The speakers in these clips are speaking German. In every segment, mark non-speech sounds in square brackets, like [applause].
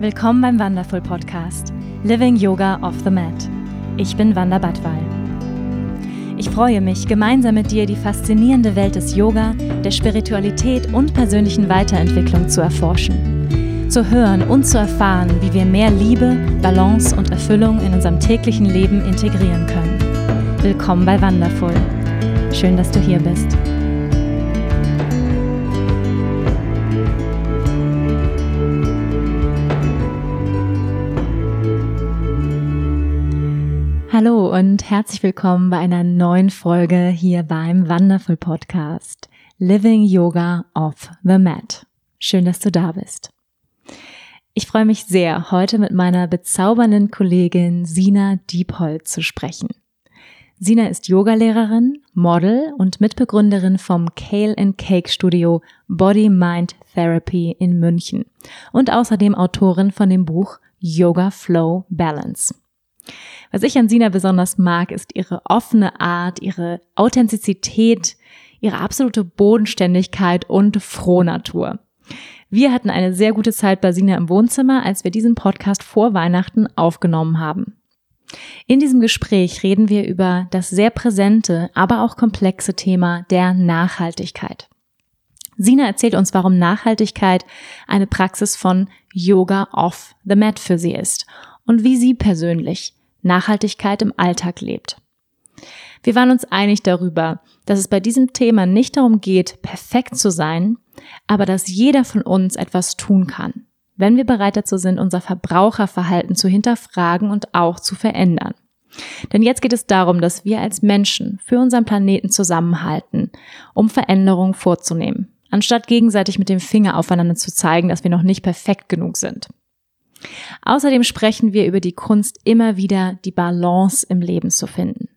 Willkommen beim Wonderful Podcast Living Yoga off the Mat. Ich bin Wanda Badwal. Ich freue mich, gemeinsam mit dir die faszinierende Welt des Yoga, der Spiritualität und persönlichen Weiterentwicklung zu erforschen. Zu hören und zu erfahren, wie wir mehr Liebe, Balance und Erfüllung in unserem täglichen Leben integrieren können. Willkommen bei Wonderful. Schön, dass du hier bist. Und herzlich willkommen bei einer neuen Folge hier beim Wonderful Podcast Living Yoga off the Mat. Schön, dass du da bist. Ich freue mich sehr, heute mit meiner bezaubernden Kollegin Sina Diephold zu sprechen. Sina ist Yogalehrerin, Model und Mitbegründerin vom Kale and Cake Studio Body Mind Therapy in München und außerdem Autorin von dem Buch Yoga Flow Balance. Was ich an Sina besonders mag, ist ihre offene Art, ihre Authentizität, ihre absolute Bodenständigkeit und Frohnatur. Wir hatten eine sehr gute Zeit bei Sina im Wohnzimmer, als wir diesen Podcast vor Weihnachten aufgenommen haben. In diesem Gespräch reden wir über das sehr präsente, aber auch komplexe Thema der Nachhaltigkeit. Sina erzählt uns, warum Nachhaltigkeit eine Praxis von Yoga off the mat für sie ist und wie sie persönlich Nachhaltigkeit im Alltag lebt. Wir waren uns einig darüber, dass es bei diesem Thema nicht darum geht, perfekt zu sein, aber dass jeder von uns etwas tun kann, wenn wir bereit dazu sind, unser Verbraucherverhalten zu hinterfragen und auch zu verändern. Denn jetzt geht es darum, dass wir als Menschen für unseren Planeten zusammenhalten, um Veränderungen vorzunehmen, anstatt gegenseitig mit dem Finger aufeinander zu zeigen, dass wir noch nicht perfekt genug sind. Außerdem sprechen wir über die Kunst, immer wieder die Balance im Leben zu finden.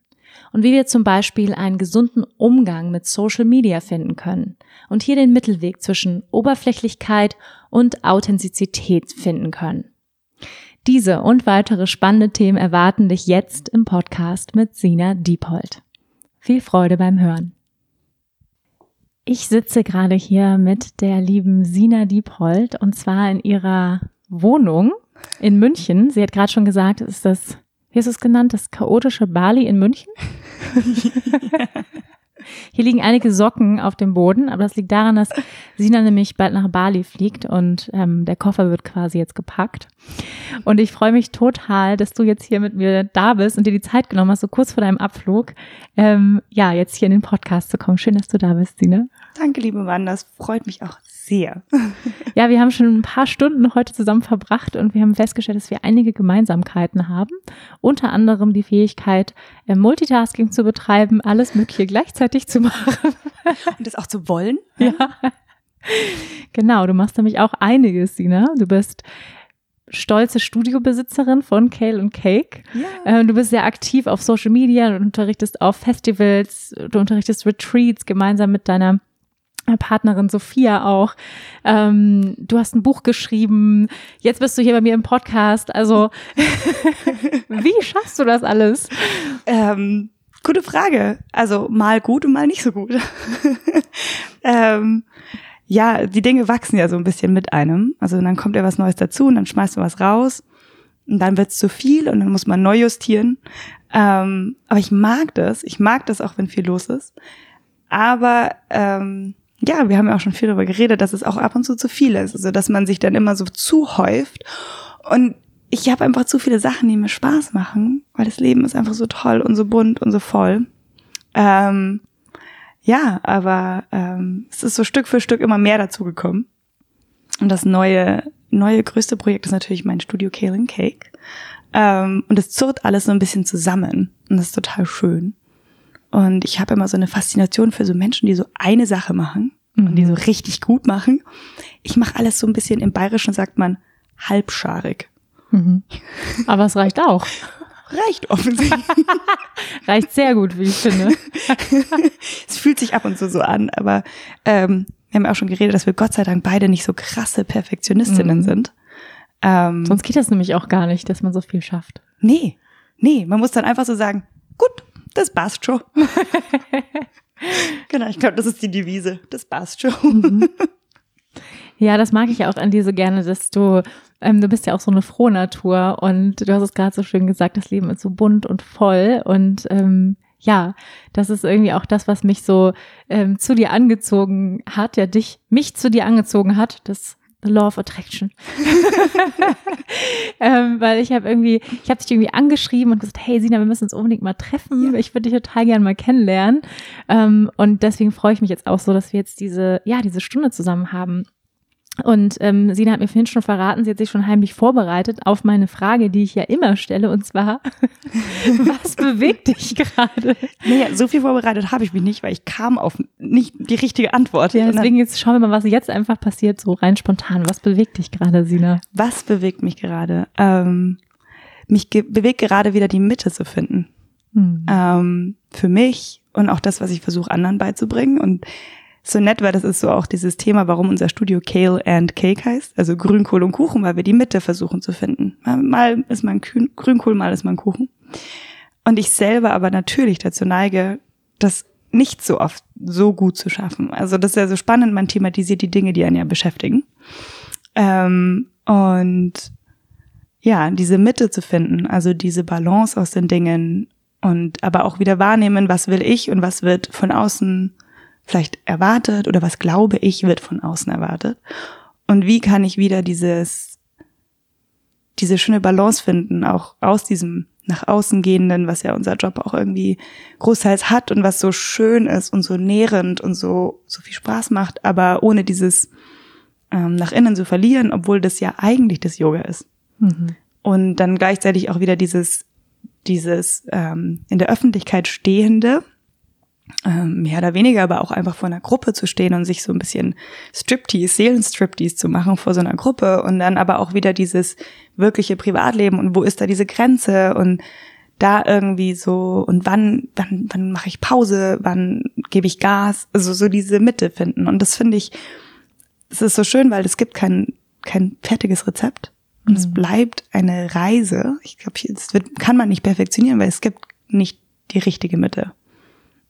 Und wie wir zum Beispiel einen gesunden Umgang mit Social Media finden können und hier den Mittelweg zwischen Oberflächlichkeit und Authentizität finden können. Diese und weitere spannende Themen erwarten dich jetzt im Podcast mit Sina Diepold. Viel Freude beim Hören. Ich sitze gerade hier mit der lieben Sina Diepold und zwar in ihrer Wohnung in München. Sie hat gerade schon gesagt, ist das, wie ist es genannt, das chaotische Bali in München? [laughs] Hier liegen einige Socken auf dem Boden, aber das liegt daran, dass Sina nämlich bald nach Bali fliegt und ähm, der Koffer wird quasi jetzt gepackt. Und ich freue mich total, dass du jetzt hier mit mir da bist und dir die Zeit genommen hast, so kurz vor deinem Abflug, ähm, ja, jetzt hier in den Podcast zu kommen. Schön, dass du da bist, Sina. Danke, liebe Wanda, das freut mich auch sehr. [laughs] Ja, wir haben schon ein paar Stunden heute zusammen verbracht und wir haben festgestellt, dass wir einige Gemeinsamkeiten haben. Unter anderem die Fähigkeit, äh, Multitasking zu betreiben, alles Mögliche gleichzeitig zu machen. [laughs] Und das auch zu wollen. Ja. Genau, du machst nämlich auch einiges, Sina. Du bist stolze Studiobesitzerin von Kale und Cake. Ja. Äh, du bist sehr aktiv auf Social Media und unterrichtest auf Festivals, du unterrichtest Retreats gemeinsam mit deiner Partnerin Sophia auch. Ähm, du hast ein Buch geschrieben. Jetzt bist du hier bei mir im Podcast. Also, [laughs] wie schaffst du das alles? Ähm, gute Frage. Also mal gut und mal nicht so gut. [laughs] ähm, ja, die Dinge wachsen ja so ein bisschen mit einem. Also dann kommt ja was Neues dazu und dann schmeißt man was raus. Und dann wird's zu viel und dann muss man neu justieren. Ähm, aber ich mag das. Ich mag das auch, wenn viel los ist. Aber ähm, ja, wir haben ja auch schon viel darüber geredet, dass es auch ab und zu zu viel ist. Also, dass man sich dann immer so zuhäuft. Und ich habe einfach zu viele Sachen, die mir Spaß machen, weil das Leben ist einfach so toll und so bunt und so voll. Ähm, ja, aber ähm, es ist so Stück für Stück immer mehr dazu gekommen. Und das neue, neue größte Projekt ist natürlich mein Studio Kale Cake. Ähm, und es zurrt alles so ein bisschen zusammen. Und das ist total schön. Und ich habe immer so eine Faszination für so Menschen, die so eine Sache machen mhm. und die so mhm. richtig gut machen. Ich mache alles so ein bisschen im Bayerischen sagt man halbscharig. Mhm. Aber es reicht auch. [laughs] Reicht offensichtlich. [laughs] reicht sehr gut, wie ich finde. [laughs] es fühlt sich ab und zu so an, aber ähm, wir haben ja auch schon geredet, dass wir Gott sei Dank beide nicht so krasse Perfektionistinnen mhm. sind. Ähm, Sonst geht das nämlich auch gar nicht, dass man so viel schafft. Nee, nee, man muss dann einfach so sagen, gut, das passt schon. [laughs] genau, ich glaube, das ist die Devise. Das passt schon. Mhm. [laughs] Ja, das mag ich auch an dir so gerne, dass du ähm, du bist ja auch so eine frohe Natur und du hast es gerade so schön gesagt, das Leben ist so bunt und voll und ähm, ja, das ist irgendwie auch das, was mich so ähm, zu dir angezogen hat, ja, dich, mich zu dir angezogen hat. Das Law of Attraction. [laughs] ähm, weil ich habe irgendwie, ich habe dich irgendwie angeschrieben und gesagt, hey Sina, wir müssen uns unbedingt mal treffen. Ja. Ich würde dich total gerne mal kennenlernen. Ähm, und deswegen freue ich mich jetzt auch so, dass wir jetzt diese, ja, diese Stunde zusammen haben. Und ähm, Sina hat mir vorhin schon verraten, sie hat sich schon heimlich vorbereitet auf meine Frage, die ich ja immer stelle, und zwar, [laughs] was bewegt dich gerade? Naja, so viel vorbereitet habe ich mich nicht, weil ich kam auf nicht die richtige Antwort. Ja, deswegen jetzt schauen wir mal, was jetzt einfach passiert, so rein spontan. Was bewegt dich gerade, Sina? Was bewegt mich gerade? Ähm, mich ge bewegt gerade wieder die Mitte zu finden. Hm. Ähm, für mich und auch das, was ich versuche, anderen beizubringen. Und so nett, weil das ist so auch dieses Thema, warum unser Studio Kale and Cake heißt, also Grünkohl und Kuchen, weil wir die Mitte versuchen zu finden. Mal ist man Grünkohl, mal ist man Kuchen. Und ich selber aber natürlich dazu neige, das nicht so oft so gut zu schaffen. Also das ist ja so spannend, man thematisiert die Dinge, die einen ja beschäftigen. Ähm, und ja, diese Mitte zu finden, also diese Balance aus den Dingen und aber auch wieder wahrnehmen, was will ich und was wird von außen vielleicht erwartet oder was glaube ich wird von außen erwartet und wie kann ich wieder dieses diese schöne Balance finden auch aus diesem nach außen gehenden, was ja unser Job auch irgendwie großteils hat und was so schön ist und so nährend und so so viel Spaß macht, aber ohne dieses ähm, nach innen zu verlieren, obwohl das ja eigentlich das Yoga ist. Mhm. Und dann gleichzeitig auch wieder dieses dieses ähm, in der Öffentlichkeit stehende, mehr oder weniger, aber auch einfach vor einer Gruppe zu stehen und sich so ein bisschen Striptease, Seelenstriptease zu machen vor so einer Gruppe und dann aber auch wieder dieses wirkliche Privatleben und wo ist da diese Grenze und da irgendwie so und wann wann wann mache ich Pause, wann gebe ich Gas, also so diese Mitte finden und das finde ich es ist so schön, weil es gibt kein kein fertiges Rezept und mhm. es bleibt eine Reise. Ich glaube, das wird, kann man nicht perfektionieren, weil es gibt nicht die richtige Mitte.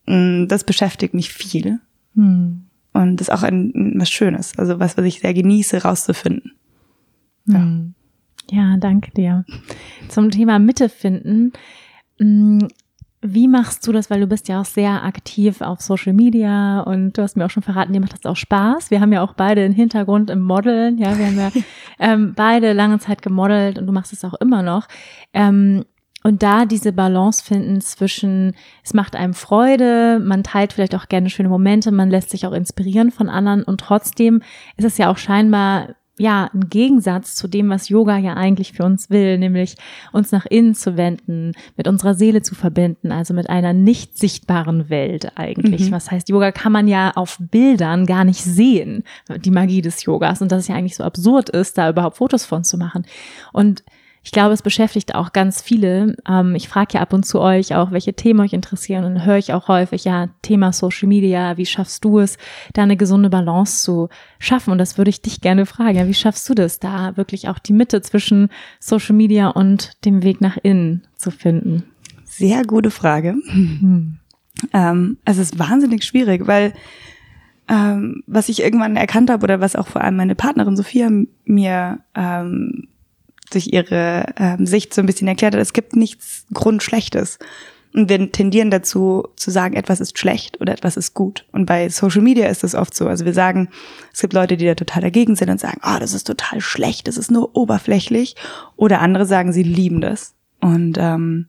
Mm, das beschäftigt mich viel. Hm. Und das ist auch ein, was Schönes, also was, was ich sehr genieße, rauszufinden. Ja. Hm. ja, danke dir. Zum Thema Mitte finden. Mm, wie machst du das? Weil du bist ja auch sehr aktiv auf Social Media und du hast mir auch schon verraten, dir macht das auch Spaß. Wir haben ja auch beide einen Hintergrund im Modeln. Ja, wir haben ja [laughs] ähm, beide lange Zeit gemodelt und du machst es auch immer noch. Ähm, und da diese Balance finden zwischen, es macht einem Freude, man teilt vielleicht auch gerne schöne Momente, man lässt sich auch inspirieren von anderen und trotzdem ist es ja auch scheinbar ja, ein Gegensatz zu dem, was Yoga ja eigentlich für uns will, nämlich uns nach innen zu wenden, mit unserer Seele zu verbinden, also mit einer nicht sichtbaren Welt eigentlich. Mhm. Was heißt, Yoga kann man ja auf Bildern gar nicht sehen, die Magie des Yogas und dass es ja eigentlich so absurd ist, da überhaupt Fotos von zu machen. Und ich glaube, es beschäftigt auch ganz viele. Ähm, ich frage ja ab und zu euch auch, welche Themen euch interessieren und höre ich auch häufig, ja, Thema Social Media, wie schaffst du es, da eine gesunde Balance zu schaffen? Und das würde ich dich gerne fragen. Ja, wie schaffst du das, da wirklich auch die Mitte zwischen Social Media und dem Weg nach innen zu finden? Sehr gute Frage. Hm. Ähm, es ist wahnsinnig schwierig, weil ähm, was ich irgendwann erkannt habe oder was auch vor allem meine Partnerin Sophia mir ähm, durch ihre ähm, Sicht so ein bisschen erklärt hat, es gibt nichts Grundschlechtes. Und wir tendieren dazu zu sagen, etwas ist schlecht oder etwas ist gut. Und bei Social Media ist das oft so. Also wir sagen, es gibt Leute, die da total dagegen sind und sagen, oh, das ist total schlecht, das ist nur oberflächlich. Oder andere sagen, sie lieben das. Und ähm,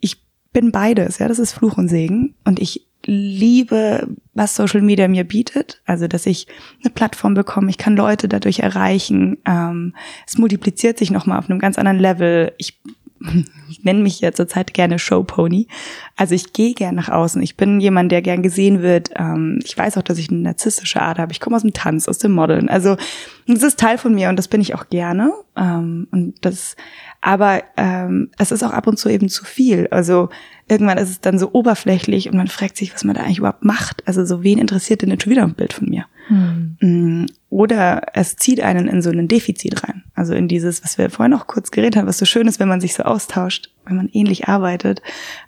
ich bin beides, ja, das ist Fluch und Segen. Und ich liebe, was Social Media mir bietet. Also, dass ich eine Plattform bekomme, ich kann Leute dadurch erreichen. Ähm, es multipliziert sich nochmal auf einem ganz anderen Level. Ich, ich nenne mich ja zurzeit gerne Showpony. Also ich gehe gern nach außen. Ich bin jemand, der gern gesehen wird. Ähm, ich weiß auch, dass ich eine narzisstische Art habe. Ich komme aus dem Tanz, aus dem Modeln. Also das ist Teil von mir und das bin ich auch gerne. Ähm, und das, aber ähm, es ist auch ab und zu eben zu viel. Also irgendwann ist es dann so oberflächlich und man fragt sich, was man da eigentlich überhaupt macht. Also so, wen interessiert denn jetzt schon wieder ein Bild von mir? Hm. Oder es zieht einen in so ein Defizit rein. Also in dieses, was wir vorhin noch kurz geredet haben, was so schön ist, wenn man sich so austauscht, wenn man ähnlich arbeitet,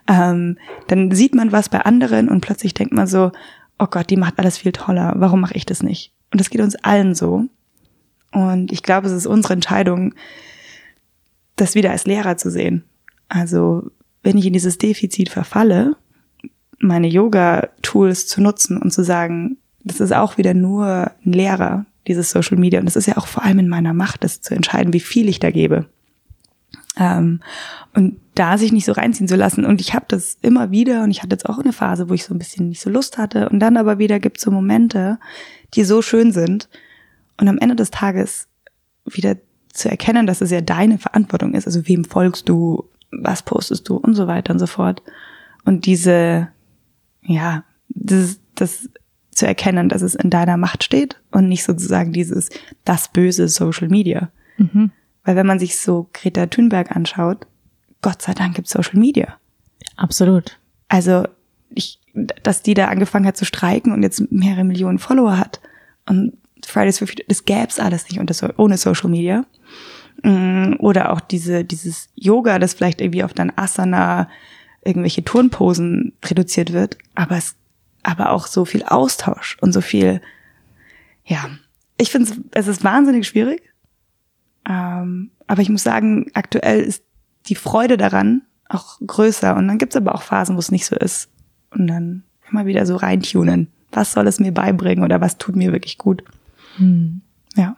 ähm, dann sieht man was bei anderen und plötzlich denkt man so, oh Gott, die macht alles viel toller, warum mache ich das nicht? Und das geht uns allen so. Und ich glaube, es ist unsere Entscheidung, das wieder als Lehrer zu sehen. Also, wenn ich in dieses Defizit verfalle, meine Yoga-Tools zu nutzen und zu sagen, das ist auch wieder nur ein Lehrer, dieses Social Media. Und das ist ja auch vor allem in meiner Macht, das zu entscheiden, wie viel ich da gebe. Ähm, und da sich nicht so reinziehen zu lassen. Und ich habe das immer wieder und ich hatte jetzt auch eine Phase, wo ich so ein bisschen nicht so Lust hatte. Und dann aber wieder gibt es so Momente, die so schön sind. Und am Ende des Tages wieder zu erkennen, dass es ja deine Verantwortung ist. Also wem folgst du, was postest du und so weiter und so fort. Und diese, ja, das, das zu erkennen, dass es in deiner Macht steht und nicht sozusagen dieses, das böse Social Media. Mhm. Weil wenn man sich so Greta Thunberg anschaut, Gott sei Dank gibt Social Media. Absolut. Also ich, dass die da angefangen hat zu streiken und jetzt mehrere Millionen Follower hat und Fridays for Future, das gäb's alles nicht unter, ohne Social Media. Mm, oder auch diese, dieses Yoga, das vielleicht irgendwie auf dann Asana, irgendwelche Turnposen reduziert wird, aber es, aber auch so viel Austausch und so viel, ja. Ich finde es, es ist wahnsinnig schwierig. Ähm, aber ich muss sagen, aktuell ist die Freude daran auch größer. Und dann gibt's aber auch Phasen, wo es nicht so ist. Und dann immer wieder so reintunen. Was soll es mir beibringen oder was tut mir wirklich gut? Hm. Ja.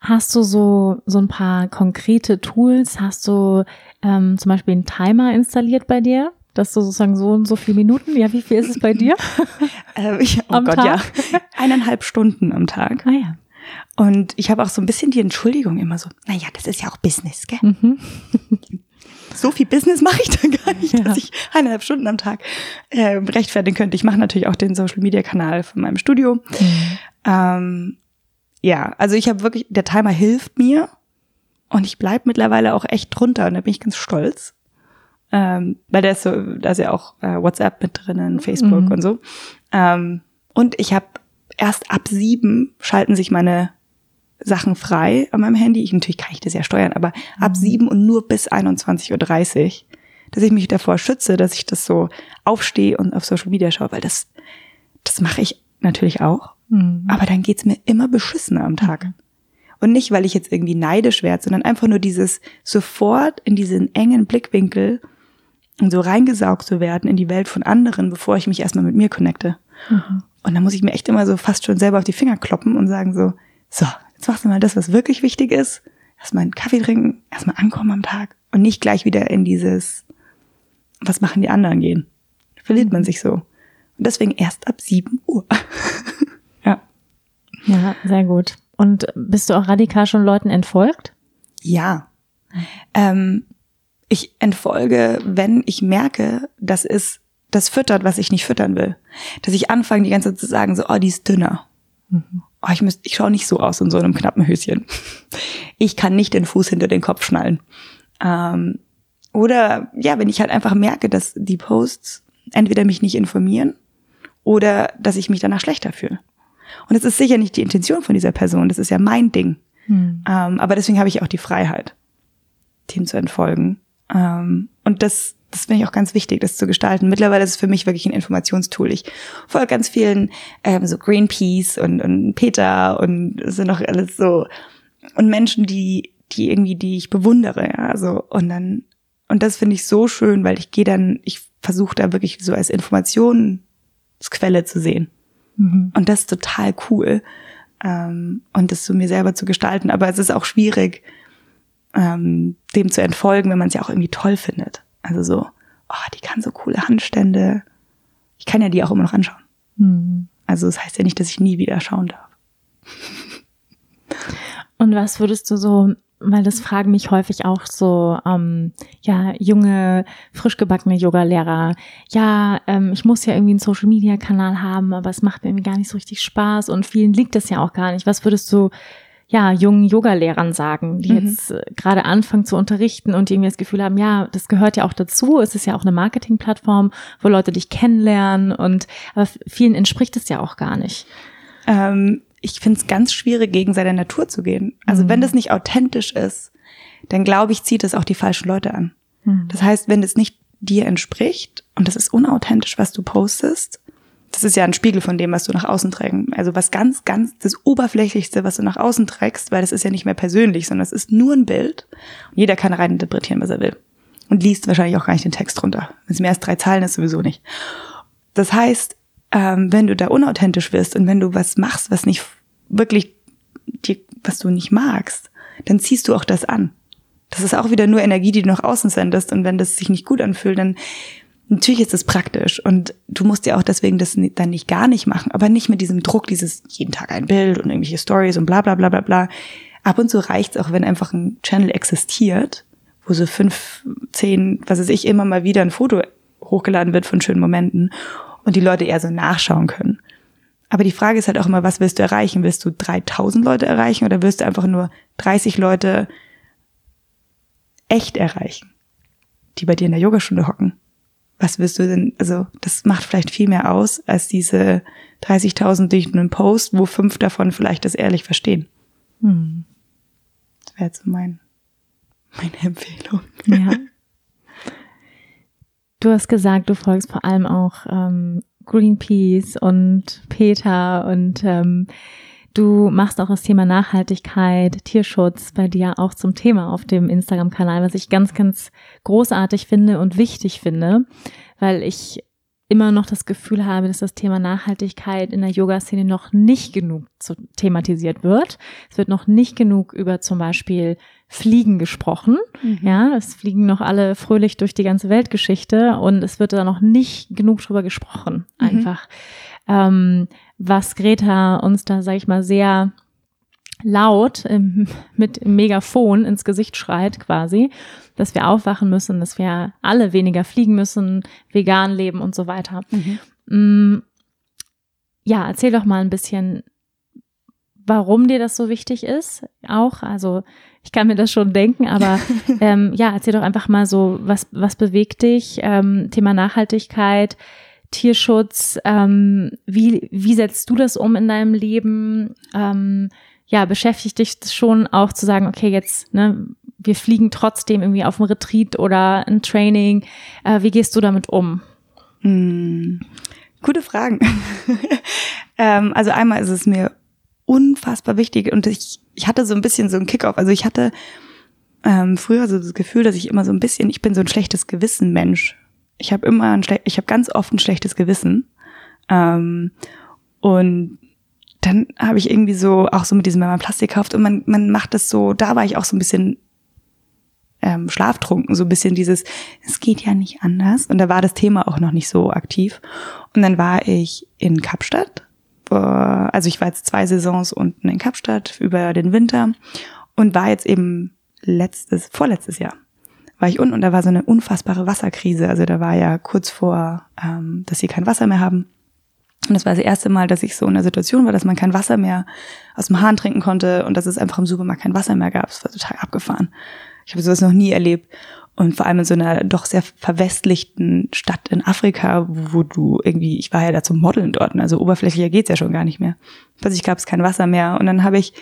Hast du so, so ein paar konkrete Tools? Hast du ähm, zum Beispiel einen Timer installiert bei dir? Dass du sozusagen so und so viele Minuten, ja, wie viel ist es bei dir? [laughs] äh, ich, oh am Gott, Tag? ja. Eineinhalb Stunden am Tag. Ah ja. Und ich habe auch so ein bisschen die Entschuldigung immer so, naja, das ist ja auch Business, gell? Mhm. [laughs] so viel Business mache ich da gar [laughs] nicht, ja. dass ich eineinhalb Stunden am Tag äh, rechtfertigen könnte. Ich mache natürlich auch den Social-Media-Kanal von meinem Studio. Mhm. Ähm, ja, also ich habe wirklich, der Timer hilft mir und ich bleib mittlerweile auch echt drunter und da bin ich ganz stolz. Ähm, weil da ist so, da ist ja auch äh, WhatsApp mit drinnen, Facebook mhm. und so. Ähm, und ich habe erst ab sieben schalten sich meine Sachen frei an meinem Handy. Ich, natürlich kann ich das ja steuern, aber mhm. ab sieben und nur bis 21.30 Uhr, dass ich mich davor schütze, dass ich das so aufstehe und auf Social Media schaue, weil das, das mache ich natürlich auch. Mhm. Aber dann geht's mir immer beschissener am Tag. Mhm. Und nicht, weil ich jetzt irgendwie neidisch werde, sondern einfach nur dieses sofort in diesen engen Blickwinkel und so reingesaugt zu werden in die Welt von anderen, bevor ich mich erstmal mit mir connecte. Mhm. Und dann muss ich mir echt immer so fast schon selber auf die Finger kloppen und sagen so, so, jetzt machst du mal das, was wirklich wichtig ist. Erstmal einen Kaffee trinken, erstmal ankommen am Tag und nicht gleich wieder in dieses, was machen die anderen gehen. Da verliert man mhm. sich so. Und deswegen erst ab sieben Uhr. [laughs] ja. Ja, sehr gut. Und bist du auch radikal schon Leuten entfolgt? Ja. Ähm, ich entfolge, wenn ich merke, das ist das füttert, was ich nicht füttern will. Dass ich anfange, die ganze Zeit zu sagen, so, oh, die ist dünner. Mhm. Oh, ich müsste, ich schaue nicht so aus in so einem knappen Höschen. [laughs] Ich kann nicht den Fuß hinter den Kopf schnallen. Ähm, oder ja, wenn ich halt einfach merke, dass die Posts entweder mich nicht informieren oder dass ich mich danach schlechter fühle. Und es ist sicher nicht die Intention von dieser Person, das ist ja mein Ding. Mhm. Ähm, aber deswegen habe ich auch die Freiheit, dem zu entfolgen. Ähm, und das das finde ich auch ganz wichtig, das zu gestalten. Mittlerweile ist es für mich wirklich ein Informationstool. Ich folge ganz vielen, ähm, so Greenpeace und, und Peter und sind auch alles so und Menschen, die, die irgendwie, die ich bewundere, ja, so und dann und das finde ich so schön, weil ich gehe dann, ich versuche da wirklich so als Informationsquelle zu sehen mhm. und das ist total cool ähm, und das so mir selber zu gestalten. Aber es ist auch schwierig, ähm, dem zu entfolgen, wenn man es ja auch irgendwie toll findet. Also so, oh, die kann so coole Handstände. Ich kann ja die auch immer noch anschauen. Mhm. Also das heißt ja nicht, dass ich nie wieder schauen darf. Und was würdest du so, weil das fragen mich häufig auch so, ähm, ja, junge, frisch gebackene Yoga-Lehrer, ja, ähm, ich muss ja irgendwie einen Social-Media-Kanal haben, aber es macht mir irgendwie gar nicht so richtig Spaß und vielen liegt das ja auch gar nicht. Was würdest du ja, jungen Yoga-Lehrern sagen, die mhm. jetzt äh, gerade anfangen zu unterrichten und die irgendwie das Gefühl haben, ja, das gehört ja auch dazu. Es ist ja auch eine Marketingplattform, wo Leute dich kennenlernen und aber vielen entspricht es ja auch gar nicht. Ähm, ich finde es ganz schwierig, gegen seine Natur zu gehen. Also mhm. wenn das nicht authentisch ist, dann glaube ich, zieht es auch die falschen Leute an. Mhm. Das heißt, wenn es nicht dir entspricht und das ist unauthentisch, was du postest, das ist ja ein Spiegel von dem, was du nach außen trägst. Also was ganz, ganz das Oberflächlichste, was du nach außen trägst, weil das ist ja nicht mehr persönlich, sondern es ist nur ein Bild. Und jeder kann rein interpretieren, was er will. Und liest wahrscheinlich auch gar nicht den Text drunter. Wenn es mehr als drei Zahlen ist, sowieso nicht. Das heißt, ähm, wenn du da unauthentisch wirst und wenn du was machst, was nicht wirklich, die, was du nicht magst, dann ziehst du auch das an. Das ist auch wieder nur Energie, die du nach außen sendest. Und wenn das sich nicht gut anfühlt, dann natürlich ist es praktisch. Und du musst ja auch deswegen das dann nicht gar nicht machen, aber nicht mit diesem Druck, dieses jeden Tag ein Bild und irgendwelche Stories und bla bla bla bla bla. Ab und zu reicht's auch, wenn einfach ein Channel existiert, wo so fünf, zehn, was weiß ich, immer mal wieder ein Foto hochgeladen wird von schönen Momenten und die Leute eher so nachschauen können. Aber die Frage ist halt auch immer, was willst du erreichen? Willst du 3000 Leute erreichen oder willst du einfach nur 30 Leute echt erreichen, die bei dir in der Yogastunde hocken? Was willst du denn, also das macht vielleicht viel mehr aus als diese 30.000 durch einen Post, wo fünf davon vielleicht das ehrlich verstehen. Hm. Das wäre jetzt so mein, meine Empfehlung. Ja. Du hast gesagt, du folgst vor allem auch ähm, Greenpeace und Peter und ähm, du machst auch das Thema Nachhaltigkeit, Tierschutz bei dir auch zum Thema auf dem Instagram-Kanal, was ich ganz, ganz großartig finde und wichtig finde, weil ich immer noch das Gefühl habe, dass das Thema Nachhaltigkeit in der Yoga-Szene noch nicht genug zu, thematisiert wird. Es wird noch nicht genug über zum Beispiel Fliegen gesprochen. Mhm. Ja, es fliegen noch alle fröhlich durch die ganze Weltgeschichte und es wird da noch nicht genug drüber gesprochen. Mhm. Einfach, mhm. ähm, was Greta uns da, sag ich mal, sehr laut im, mit Megafon ins Gesicht schreit quasi, dass wir aufwachen müssen, dass wir alle weniger fliegen müssen, vegan leben und so weiter. Mhm. Mm, ja, erzähl doch mal ein bisschen, warum dir das so wichtig ist. Auch, also ich kann mir das schon denken, aber [laughs] ähm, ja, erzähl doch einfach mal so, was was bewegt dich? Ähm, Thema Nachhaltigkeit. Tierschutz, ähm, wie, wie setzt du das um in deinem Leben? Ähm, ja, beschäftigt dich schon auch zu sagen, okay, jetzt, ne, wir fliegen trotzdem irgendwie auf ein Retreat oder ein Training. Äh, wie gehst du damit um? Hm, gute Fragen. [laughs] ähm, also einmal ist es mir unfassbar wichtig und ich, ich hatte so ein bisschen so einen Kickoff. Also ich hatte ähm, früher so das Gefühl, dass ich immer so ein bisschen, ich bin so ein schlechtes Gewissen Mensch. Ich habe immer ein ich habe ganz oft ein schlechtes Gewissen. Ähm, und dann habe ich irgendwie so, auch so mit diesem, wenn man Plastik kauft und man, man macht das so, da war ich auch so ein bisschen ähm, schlaftrunken, so ein bisschen dieses, es geht ja nicht anders. Und da war das Thema auch noch nicht so aktiv. Und dann war ich in Kapstadt. Also ich war jetzt zwei Saisons unten in Kapstadt über den Winter und war jetzt eben letztes, vorletztes Jahr war ich unten und da war so eine unfassbare Wasserkrise. Also da war ja kurz vor, ähm, dass sie kein Wasser mehr haben. Und das war das erste Mal, dass ich so in einer Situation war, dass man kein Wasser mehr aus dem Hahn trinken konnte und dass es einfach im Supermarkt kein Wasser mehr gab. Das war total abgefahren. Ich habe sowas noch nie erlebt. Und vor allem in so einer doch sehr verwestlichten Stadt in Afrika, wo du irgendwie, ich war ja da zum Modeln dort, also oberflächlicher geht's ja schon gar nicht mehr. Plötzlich gab es kein Wasser mehr. Und dann habe ich,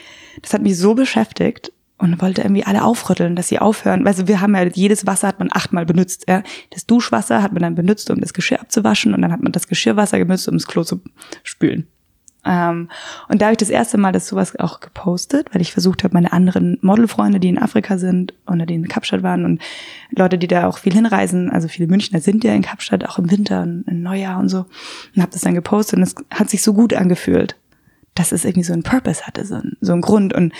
das hat mich so beschäftigt und wollte irgendwie alle aufrütteln, dass sie aufhören. Also wir haben ja jedes Wasser hat man achtmal benutzt. Ja. Das Duschwasser hat man dann benutzt, um das Geschirr abzuwaschen und dann hat man das Geschirrwasser benutzt, um das Klo zu spülen. Ähm, und da habe ich das erste Mal das sowas auch gepostet, weil ich versucht habe, meine anderen Modelfreunde, die in Afrika sind oder die in Kapstadt waren und Leute, die da auch viel hinreisen, also viele Münchner sind ja in Kapstadt auch im Winter und im Neujahr und so, und habe das dann gepostet und es hat sich so gut angefühlt, dass es irgendwie so einen Purpose hatte, so, ein, so einen Grund und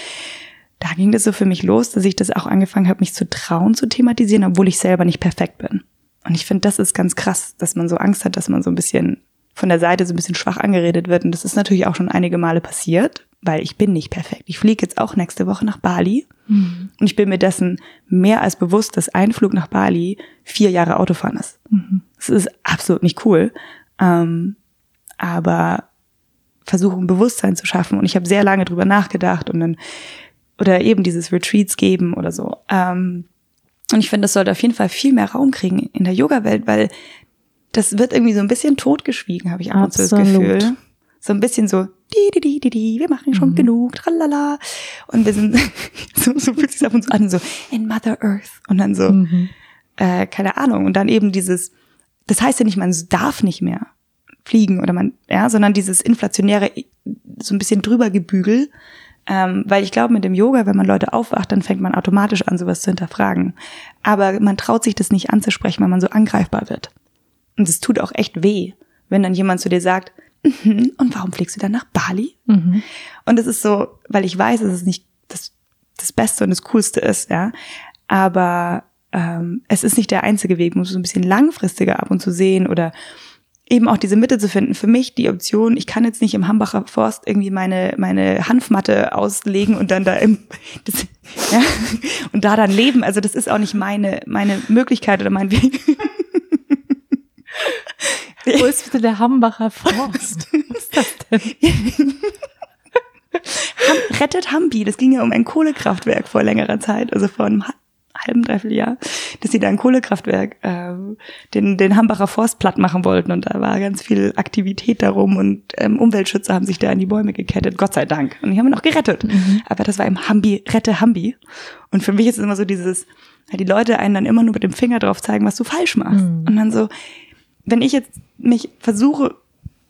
da ging das so für mich los, dass ich das auch angefangen habe, mich zu trauen zu thematisieren, obwohl ich selber nicht perfekt bin. Und ich finde, das ist ganz krass, dass man so Angst hat, dass man so ein bisschen von der Seite so ein bisschen schwach angeredet wird. Und das ist natürlich auch schon einige Male passiert, weil ich bin nicht perfekt. Ich fliege jetzt auch nächste Woche nach Bali. Mhm. Und ich bin mir dessen mehr als bewusst, dass ein Flug nach Bali vier Jahre Autofahren ist. Mhm. Das ist absolut nicht cool. Ähm, aber versuchen, Bewusstsein zu schaffen. Und ich habe sehr lange drüber nachgedacht und dann oder eben dieses Retreats geben oder so. Ähm, und ich finde, das sollte auf jeden Fall viel mehr Raum kriegen in der Yoga-Welt, weil das wird irgendwie so ein bisschen totgeschwiegen, habe ich ab und zu das Gefühl. So ein bisschen so, di, di, di, di, di, wir machen schon mhm. genug, tralala. Und wir sind, [laughs] so, so fühlt sich ab und zu an, so, in Mother Earth. Und dann so, mhm. äh, keine Ahnung. Und dann eben dieses, das heißt ja nicht, man darf nicht mehr fliegen oder man, ja, sondern dieses inflationäre, so ein bisschen drüber gebügel. Ähm, weil ich glaube, mit dem Yoga, wenn man Leute aufwacht, dann fängt man automatisch an, sowas zu hinterfragen. Aber man traut sich das nicht anzusprechen, weil man so angreifbar wird. Und es tut auch echt weh, wenn dann jemand zu dir sagt, mhm, und warum fliegst du dann nach Bali? Mhm. Und es ist so, weil ich weiß, dass es nicht das, das Beste und das Coolste ist, ja. Aber ähm, es ist nicht der einzige Weg, man muss so ein bisschen langfristiger ab und zu sehen oder eben auch diese Mitte zu finden. Für mich die Option, ich kann jetzt nicht im Hambacher Forst irgendwie meine, meine Hanfmatte auslegen und dann da im, das, [laughs] ja, und da dann leben. Also das ist auch nicht meine, meine Möglichkeit oder mein Weg. Wo ist bitte der Hambacher Forst? Was ist das denn? Rettet Hambi, das ging ja um ein Kohlekraftwerk vor längerer Zeit, also vor einem halben, dreiviertel Jahr, dass sie da ein Kohlekraftwerk, äh, den, den Hambacher Forst platt machen wollten und da war ganz viel Aktivität darum und ähm, Umweltschützer haben sich da an die Bäume gekettet, Gott sei Dank. Und die haben ihn auch gerettet. Mhm. Aber das war im Hambi, rette Hambi. Und für mich ist es immer so dieses, die Leute einen dann immer nur mit dem Finger drauf zeigen, was du falsch machst. Mhm. Und dann so, wenn ich jetzt mich versuche,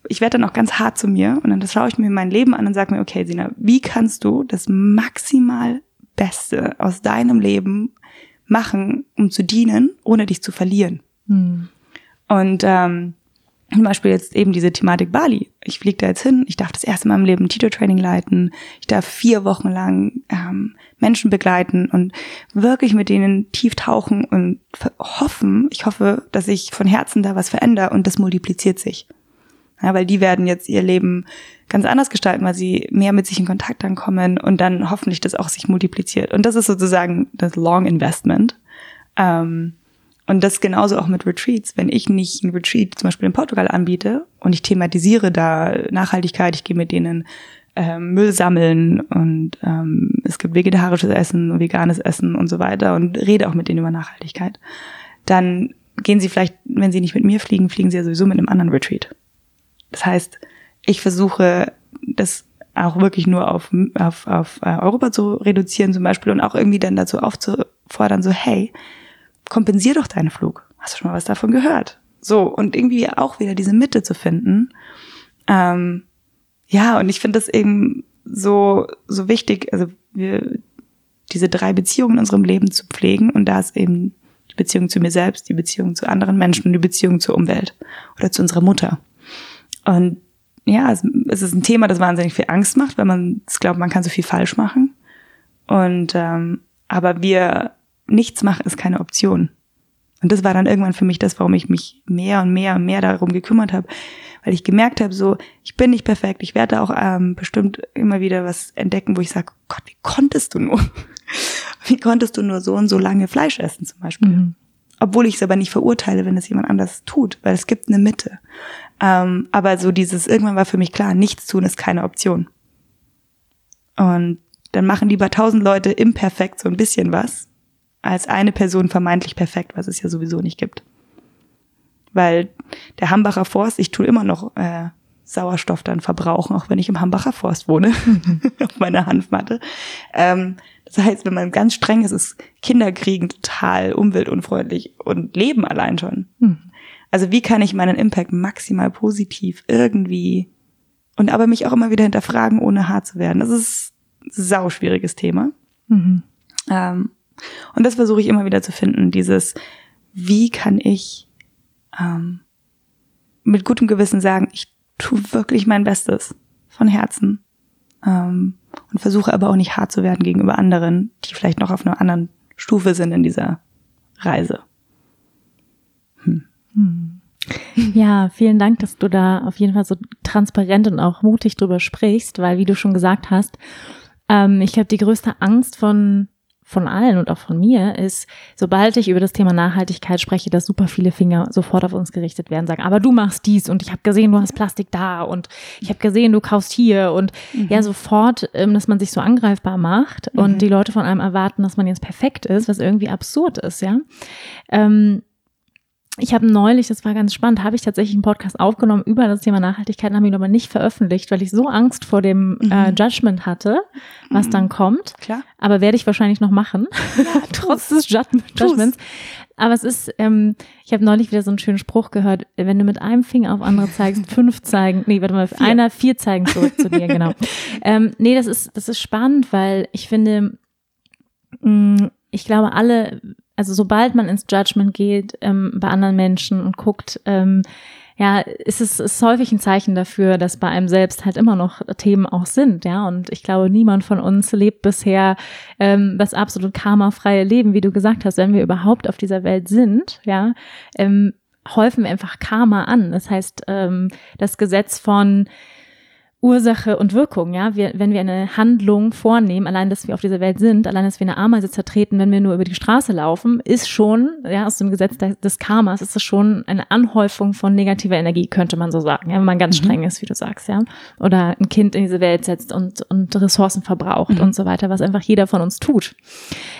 ich werde dann auch ganz hart zu mir und dann schaue ich mir mein Leben an und sage mir, okay, Sina, wie kannst du das maximal Beste aus deinem Leben machen, um zu dienen, ohne dich zu verlieren. Mhm. Und ähm, zum Beispiel jetzt eben diese Thematik Bali. Ich fliege da jetzt hin, ich darf das erste Mal im Leben Teacher-Training leiten, ich darf vier Wochen lang ähm, Menschen begleiten und wirklich mit denen tief tauchen und hoffen, ich hoffe, dass ich von Herzen da was verändere und das multipliziert sich. Ja, weil die werden jetzt ihr Leben ganz anders gestalten, weil sie mehr mit sich in Kontakt dann kommen und dann hoffentlich das auch sich multipliziert. Und das ist sozusagen das Long Investment. Ähm, und das genauso auch mit Retreats. Wenn ich nicht ein Retreat zum Beispiel in Portugal anbiete und ich thematisiere da Nachhaltigkeit, ich gehe mit denen ähm, Müll sammeln und ähm, es gibt vegetarisches Essen, veganes Essen und so weiter und rede auch mit denen über Nachhaltigkeit, dann gehen sie vielleicht, wenn sie nicht mit mir fliegen, fliegen sie ja sowieso mit einem anderen Retreat. Das heißt, ich versuche das auch wirklich nur auf, auf, auf äh, Europa zu reduzieren zum Beispiel und auch irgendwie dann dazu aufzufordern, so hey, kompensier doch deinen Flug. Hast du schon mal was davon gehört? So, und irgendwie auch wieder diese Mitte zu finden. Ähm, ja, und ich finde das eben so, so wichtig, also wir, diese drei Beziehungen in unserem Leben zu pflegen und da ist eben die Beziehung zu mir selbst, die Beziehung zu anderen Menschen und die Beziehung zur Umwelt oder zu unserer Mutter. Und ja, es, es ist ein Thema, das wahnsinnig viel Angst macht, weil man glaubt, man kann so viel falsch machen. Und ähm, aber wir nichts machen ist keine Option. Und das war dann irgendwann für mich das, warum ich mich mehr und mehr und mehr darum gekümmert habe, weil ich gemerkt habe, so ich bin nicht perfekt, ich werde auch ähm, bestimmt immer wieder was entdecken, wo ich sage, Gott, wie konntest du nur? [laughs] wie konntest du nur so und so lange Fleisch essen zum Beispiel? Mhm. Obwohl ich es aber nicht verurteile, wenn es jemand anders tut, weil es gibt eine Mitte. Ähm, aber so dieses, irgendwann war für mich klar, nichts tun ist keine Option. Und dann machen lieber tausend Leute imperfekt so ein bisschen was, als eine Person vermeintlich perfekt, was es ja sowieso nicht gibt. Weil der Hambacher Forst, ich tue immer noch äh, Sauerstoff dann verbrauchen, auch wenn ich im Hambacher Forst wohne, [laughs] auf meiner Hanfmatte. Ähm, das heißt, wenn man ganz streng ist, ist Kinderkriegen total umweltunfreundlich und Leben allein schon. Mhm. Also wie kann ich meinen Impact maximal positiv irgendwie und aber mich auch immer wieder hinterfragen, ohne hart zu werden. Das ist ein sau schwieriges Thema. Mhm. Ähm, und das versuche ich immer wieder zu finden, dieses, wie kann ich ähm, mit gutem Gewissen sagen, ich tue wirklich mein Bestes von Herzen ähm, und versuche aber auch nicht hart zu werden gegenüber anderen, die vielleicht noch auf einer anderen Stufe sind in dieser Reise. Hm. Ja, vielen Dank, dass du da auf jeden Fall so transparent und auch mutig drüber sprichst, weil wie du schon gesagt hast, ähm, ich glaube, die größte Angst von von allen und auch von mir ist, sobald ich über das Thema Nachhaltigkeit spreche, dass super viele Finger sofort auf uns gerichtet werden, sagen, aber du machst dies und ich habe gesehen, du hast Plastik da und ich habe gesehen, du kaufst hier und mhm. ja, sofort, ähm, dass man sich so angreifbar macht mhm. und die Leute von einem erwarten, dass man jetzt perfekt ist, was irgendwie absurd ist, ja. Ähm, ich habe neulich, das war ganz spannend, habe ich tatsächlich einen Podcast aufgenommen über das Thema Nachhaltigkeit, habe ihn aber nicht veröffentlicht, weil ich so Angst vor dem mhm. äh, Judgment hatte, was mhm. dann kommt. Klar. Aber werde ich wahrscheinlich noch machen, ja, [laughs] trotz des Judgments. aber es ist, ähm, ich habe neulich wieder so einen schönen Spruch gehört, wenn du mit einem Finger auf andere zeigst, [laughs] fünf zeigen, nee, warte mal, vier. einer, vier zeigen zurück zu dir, genau. [laughs] Ähm, nee, das ist, das ist spannend, weil ich finde, mh, mm, ich glaube, alle, also sobald man ins Judgment geht ähm, bei anderen Menschen und guckt, ähm, ja, ist es ist häufig ein Zeichen dafür, dass bei einem selbst halt immer noch Themen auch sind, ja. Und ich glaube, niemand von uns lebt bisher ähm, das absolut karmafreie Leben, wie du gesagt hast, wenn wir überhaupt auf dieser Welt sind, ja. Ähm, häufen wir einfach Karma an. Das heißt, ähm, das Gesetz von Ursache und Wirkung, ja. Wir, wenn wir eine Handlung vornehmen, allein, dass wir auf dieser Welt sind, allein, dass wir eine Ameise zertreten, wenn wir nur über die Straße laufen, ist schon, ja, aus dem Gesetz des Karmas, ist es schon eine Anhäufung von negativer Energie, könnte man so sagen, ja, wenn man ganz mhm. streng ist, wie du sagst, ja. Oder ein Kind in diese Welt setzt und, und Ressourcen verbraucht mhm. und so weiter, was einfach jeder von uns tut.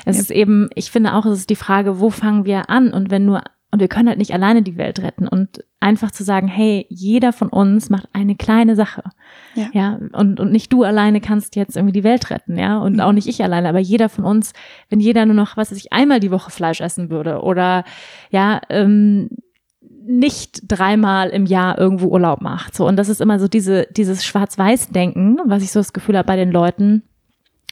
Es ja. ist eben, ich finde auch, es ist die Frage, wo fangen wir an? Und wenn nur und wir können halt nicht alleine die Welt retten. Und einfach zu sagen, hey, jeder von uns macht eine kleine Sache. Ja. ja und, und nicht du alleine kannst jetzt irgendwie die Welt retten, ja. Und mhm. auch nicht ich alleine, aber jeder von uns, wenn jeder nur noch, was weiß ich, einmal die Woche Fleisch essen würde oder ja, ähm, nicht dreimal im Jahr irgendwo Urlaub macht. So, und das ist immer so diese, dieses Schwarz-Weiß-Denken, was ich so das Gefühl habe bei den Leuten,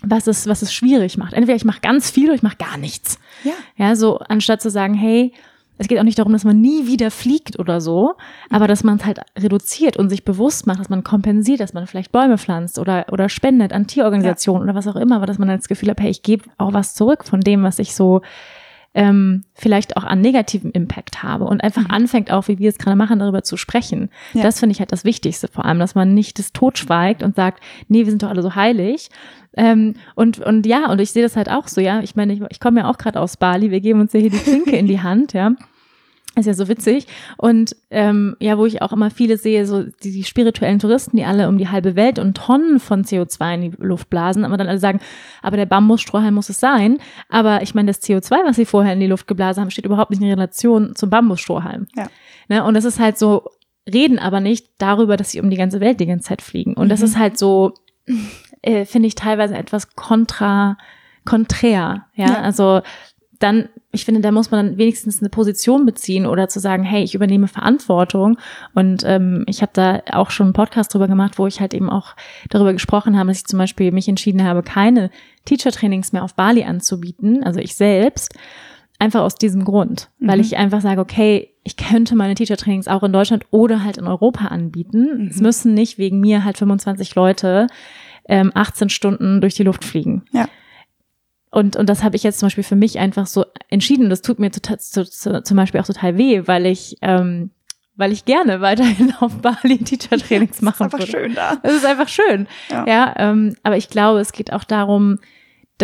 was es, was es schwierig macht. Entweder ich mache ganz viel oder ich mache gar nichts. Ja. Ja, so anstatt zu sagen, hey, es geht auch nicht darum, dass man nie wieder fliegt oder so, aber dass man es halt reduziert und sich bewusst macht, dass man kompensiert, dass man vielleicht Bäume pflanzt oder, oder spendet an Tierorganisationen ja. oder was auch immer, aber dass man das Gefühl hat, hey, ich gebe auch was zurück von dem, was ich so ähm, vielleicht auch an negativen Impact habe und einfach mhm. anfängt auch, wie wir es gerade machen, darüber zu sprechen. Ja. Das finde ich halt das Wichtigste vor allem, dass man nicht das totschweigt und sagt, nee, wir sind doch alle so heilig, ähm, und, und ja, und ich sehe das halt auch so, ja. Ich meine, ich, ich komme ja auch gerade aus Bali, wir geben uns ja hier die Klinke in die [laughs] Hand, ja. Ist ja so witzig. Und ähm, ja, wo ich auch immer viele sehe, so die, die spirituellen Touristen, die alle um die halbe Welt und Tonnen von CO2 in die Luft blasen, aber dann alle sagen, aber der Bambusstrohhalm muss es sein. Aber ich meine, das CO2, was sie vorher in die Luft geblasen haben, steht überhaupt nicht in Relation zum Bambusstrohhalm. Ja. Ne? Und das ist halt so, reden aber nicht darüber, dass sie um die ganze Welt die ganze Zeit fliegen. Und mhm. das ist halt so, äh, finde ich teilweise etwas kontra, konträr. Ja? ja, also dann, ich finde, da muss man dann wenigstens eine Position beziehen oder zu sagen, hey, ich übernehme Verantwortung. Und ähm, ich habe da auch schon einen Podcast drüber gemacht, wo ich halt eben auch darüber gesprochen habe, dass ich zum Beispiel mich entschieden habe, keine Teacher-Trainings mehr auf Bali anzubieten, also ich selbst, einfach aus diesem Grund, mhm. weil ich einfach sage, okay, ich könnte meine Teacher-Trainings auch in Deutschland oder halt in Europa anbieten. Mhm. Es müssen nicht wegen mir halt 25 Leute ähm, 18 Stunden durch die Luft fliegen. Ja. Und, und das habe ich jetzt zum Beispiel für mich einfach so entschieden. Das tut mir total, zu, zu, zum Beispiel auch total weh, weil ich, ähm, weil ich gerne weiterhin [laughs] auf Bali Teacher-Trainings machen würde. Das ist einfach schön da. Es ist einfach schön. Ja, ja ähm, aber ich glaube, es geht auch darum,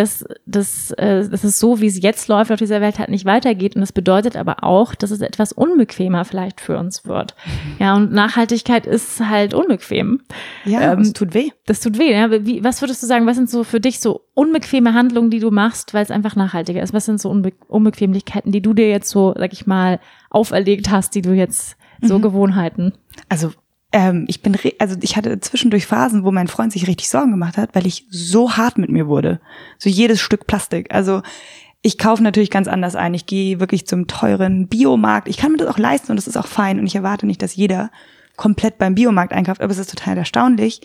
dass, dass, äh, dass es so, wie es jetzt läuft auf dieser Welt, halt nicht weitergeht. Und das bedeutet aber auch, dass es etwas unbequemer vielleicht für uns wird. Ja, und Nachhaltigkeit ist halt unbequem. Ja, ähm, das tut weh. Das tut weh. Ja. Wie, was würdest du sagen, was sind so für dich so unbequeme Handlungen, die du machst, weil es einfach nachhaltiger ist? Was sind so Unbe Unbequemlichkeiten, die du dir jetzt so, sag ich mal, auferlegt hast, die du jetzt so mhm. Gewohnheiten? Also ähm, ich bin, also ich hatte zwischendurch Phasen, wo mein Freund sich richtig Sorgen gemacht hat, weil ich so hart mit mir wurde. So jedes Stück Plastik. Also ich kaufe natürlich ganz anders ein. Ich gehe wirklich zum teuren Biomarkt. Ich kann mir das auch leisten und das ist auch fein. Und ich erwarte nicht, dass jeder komplett beim Biomarkt einkauft. Aber es ist total erstaunlich.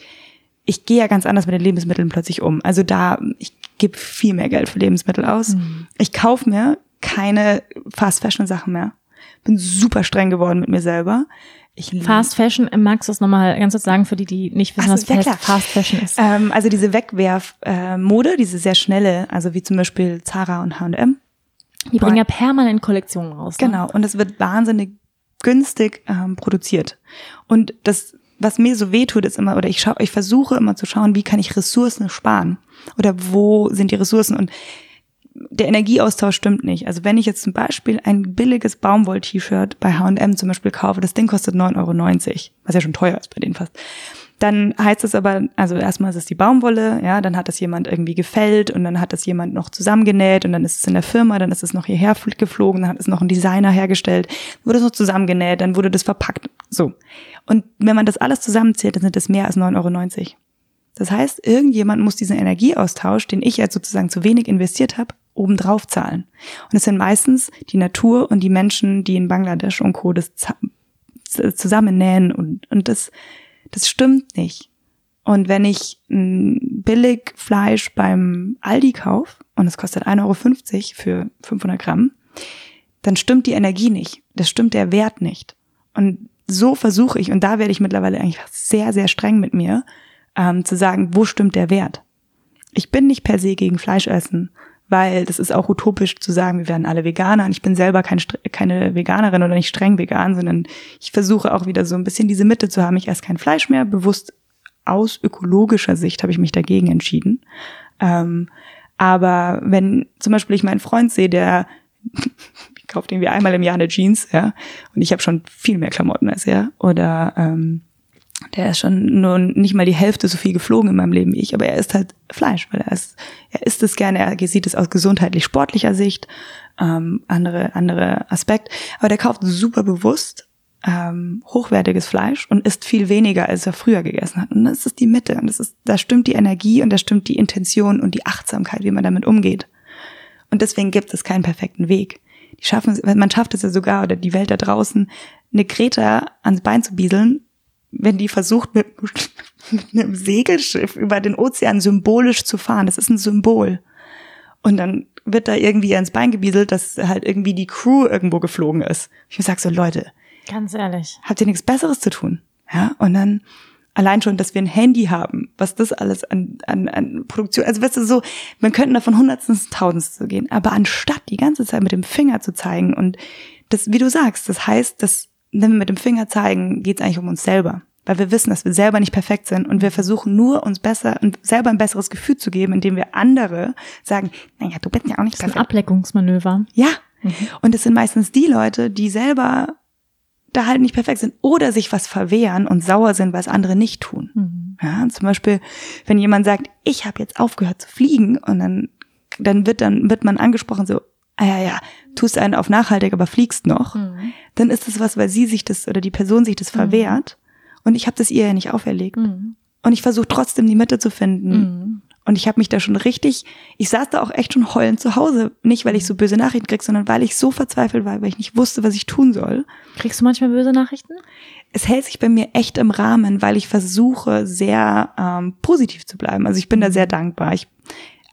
Ich gehe ja ganz anders mit den Lebensmitteln plötzlich um. Also da, ich gebe viel mehr Geld für Lebensmittel aus. Mhm. Ich kaufe mir keine Fast Fashion Sachen mehr. Bin super streng geworden mit mir selber. Ich Fast Fashion, äh, magst du es nochmal ganz kurz sagen für die, die nicht wissen, so, was ja, Fast Fashion ist? Ähm, also diese Wegwerf-Mode, äh, diese sehr schnelle, also wie zum Beispiel Zara und H&M. Die bringen ja permanent Kollektionen raus. Ne? Genau, und das wird wahnsinnig günstig ähm, produziert. Und das, was mir so weh tut, ist immer, oder ich schaue, ich versuche immer zu schauen, wie kann ich Ressourcen sparen? Oder wo sind die Ressourcen? Und der Energieaustausch stimmt nicht. Also wenn ich jetzt zum Beispiel ein billiges Baumwoll-T-Shirt bei H&M zum Beispiel kaufe, das Ding kostet 9,90 Euro, was ja schon teuer ist bei denen fast. Dann heißt es aber, also erstmal ist es die Baumwolle, ja, dann hat das jemand irgendwie gefällt und dann hat das jemand noch zusammengenäht und dann ist es in der Firma, dann ist es noch hierher geflogen, dann hat es noch ein Designer hergestellt, wurde es noch zusammengenäht, dann wurde das verpackt, so. Und wenn man das alles zusammenzählt, dann sind es mehr als 9,90 Euro. Das heißt, irgendjemand muss diesen Energieaustausch, den ich jetzt sozusagen zu wenig investiert habe, obendrauf zahlen. Und es sind meistens die Natur und die Menschen, die in Bangladesch und Co. das zusammennähen und, und das, das stimmt nicht. Und wenn ich billig Fleisch beim Aldi kaufe und es kostet 1,50 Euro für 500 Gramm, dann stimmt die Energie nicht. Das stimmt der Wert nicht. Und so versuche ich, und da werde ich mittlerweile eigentlich sehr, sehr streng mit mir, ähm, zu sagen, wo stimmt der Wert? Ich bin nicht per se gegen Fleischessen, weil das ist auch utopisch zu sagen, wir werden alle Veganer und ich bin selber kein, keine Veganerin oder nicht streng vegan, sondern ich versuche auch wieder so ein bisschen diese Mitte zu haben. Ich esse kein Fleisch mehr, bewusst aus ökologischer Sicht habe ich mich dagegen entschieden. Ähm, aber wenn zum Beispiel ich meinen Freund sehe, der [laughs] kauft irgendwie einmal im Jahr eine Jeans, ja, und ich habe schon viel mehr Klamotten als er, oder ähm, der ist schon nur nicht mal die Hälfte so viel geflogen in meinem Leben wie ich, aber er isst halt Fleisch, weil er ist, er isst es gerne, er sieht es aus gesundheitlich sportlicher Sicht, ähm, andere, andere Aspekt. Aber der kauft super bewusst ähm, hochwertiges Fleisch und isst viel weniger, als er früher gegessen hat. Und das ist die Mitte. Und das ist, da stimmt die Energie und da stimmt die Intention und die Achtsamkeit, wie man damit umgeht. Und deswegen gibt es keinen perfekten Weg. Die schaffen man schafft es ja sogar, oder die Welt da draußen, eine Greta ans Bein zu bieseln wenn die versucht, mit, mit einem Segelschiff über den Ozean symbolisch zu fahren. Das ist ein Symbol. Und dann wird da irgendwie ins Bein gebieselt, dass halt irgendwie die Crew irgendwo geflogen ist. Ich sag so, Leute. Ganz ehrlich. Habt ihr nichts Besseres zu tun? Ja, und dann allein schon, dass wir ein Handy haben, was das alles an, an, an Produktion, also weißt du, so, man könnte da von Hundertsten ins Tausendste gehen, aber anstatt die ganze Zeit mit dem Finger zu zeigen und das, wie du sagst, das heißt, dass wenn wir mit dem Finger zeigen, geht es eigentlich um uns selber. Weil wir wissen, dass wir selber nicht perfekt sind und wir versuchen nur, uns besser und selber ein besseres Gefühl zu geben, indem wir andere sagen, naja, du bist ja auch nicht perfekt. Das ist ein Ableckungsmanöver. Ja. Mhm. Und es sind meistens die Leute, die selber da halt nicht perfekt sind oder sich was verwehren und sauer sind, weil es andere nicht tun. Mhm. Ja, zum Beispiel, wenn jemand sagt, ich habe jetzt aufgehört zu fliegen und dann, dann wird dann wird man angesprochen so, ah ja, ja, tust einen auf nachhaltig, aber fliegst noch, mhm. dann ist das was, weil sie sich das oder die Person sich das mhm. verwehrt. Und ich habe das ihr ja nicht auferlegt. Mhm. Und ich versuche trotzdem die Mitte zu finden. Mhm. Und ich habe mich da schon richtig, ich saß da auch echt schon heulend zu Hause. Nicht, weil ich so böse Nachrichten krieg, sondern weil ich so verzweifelt war, weil ich nicht wusste, was ich tun soll. Kriegst du manchmal böse Nachrichten? Es hält sich bei mir echt im Rahmen, weil ich versuche, sehr ähm, positiv zu bleiben. Also ich bin da sehr dankbar. Ich,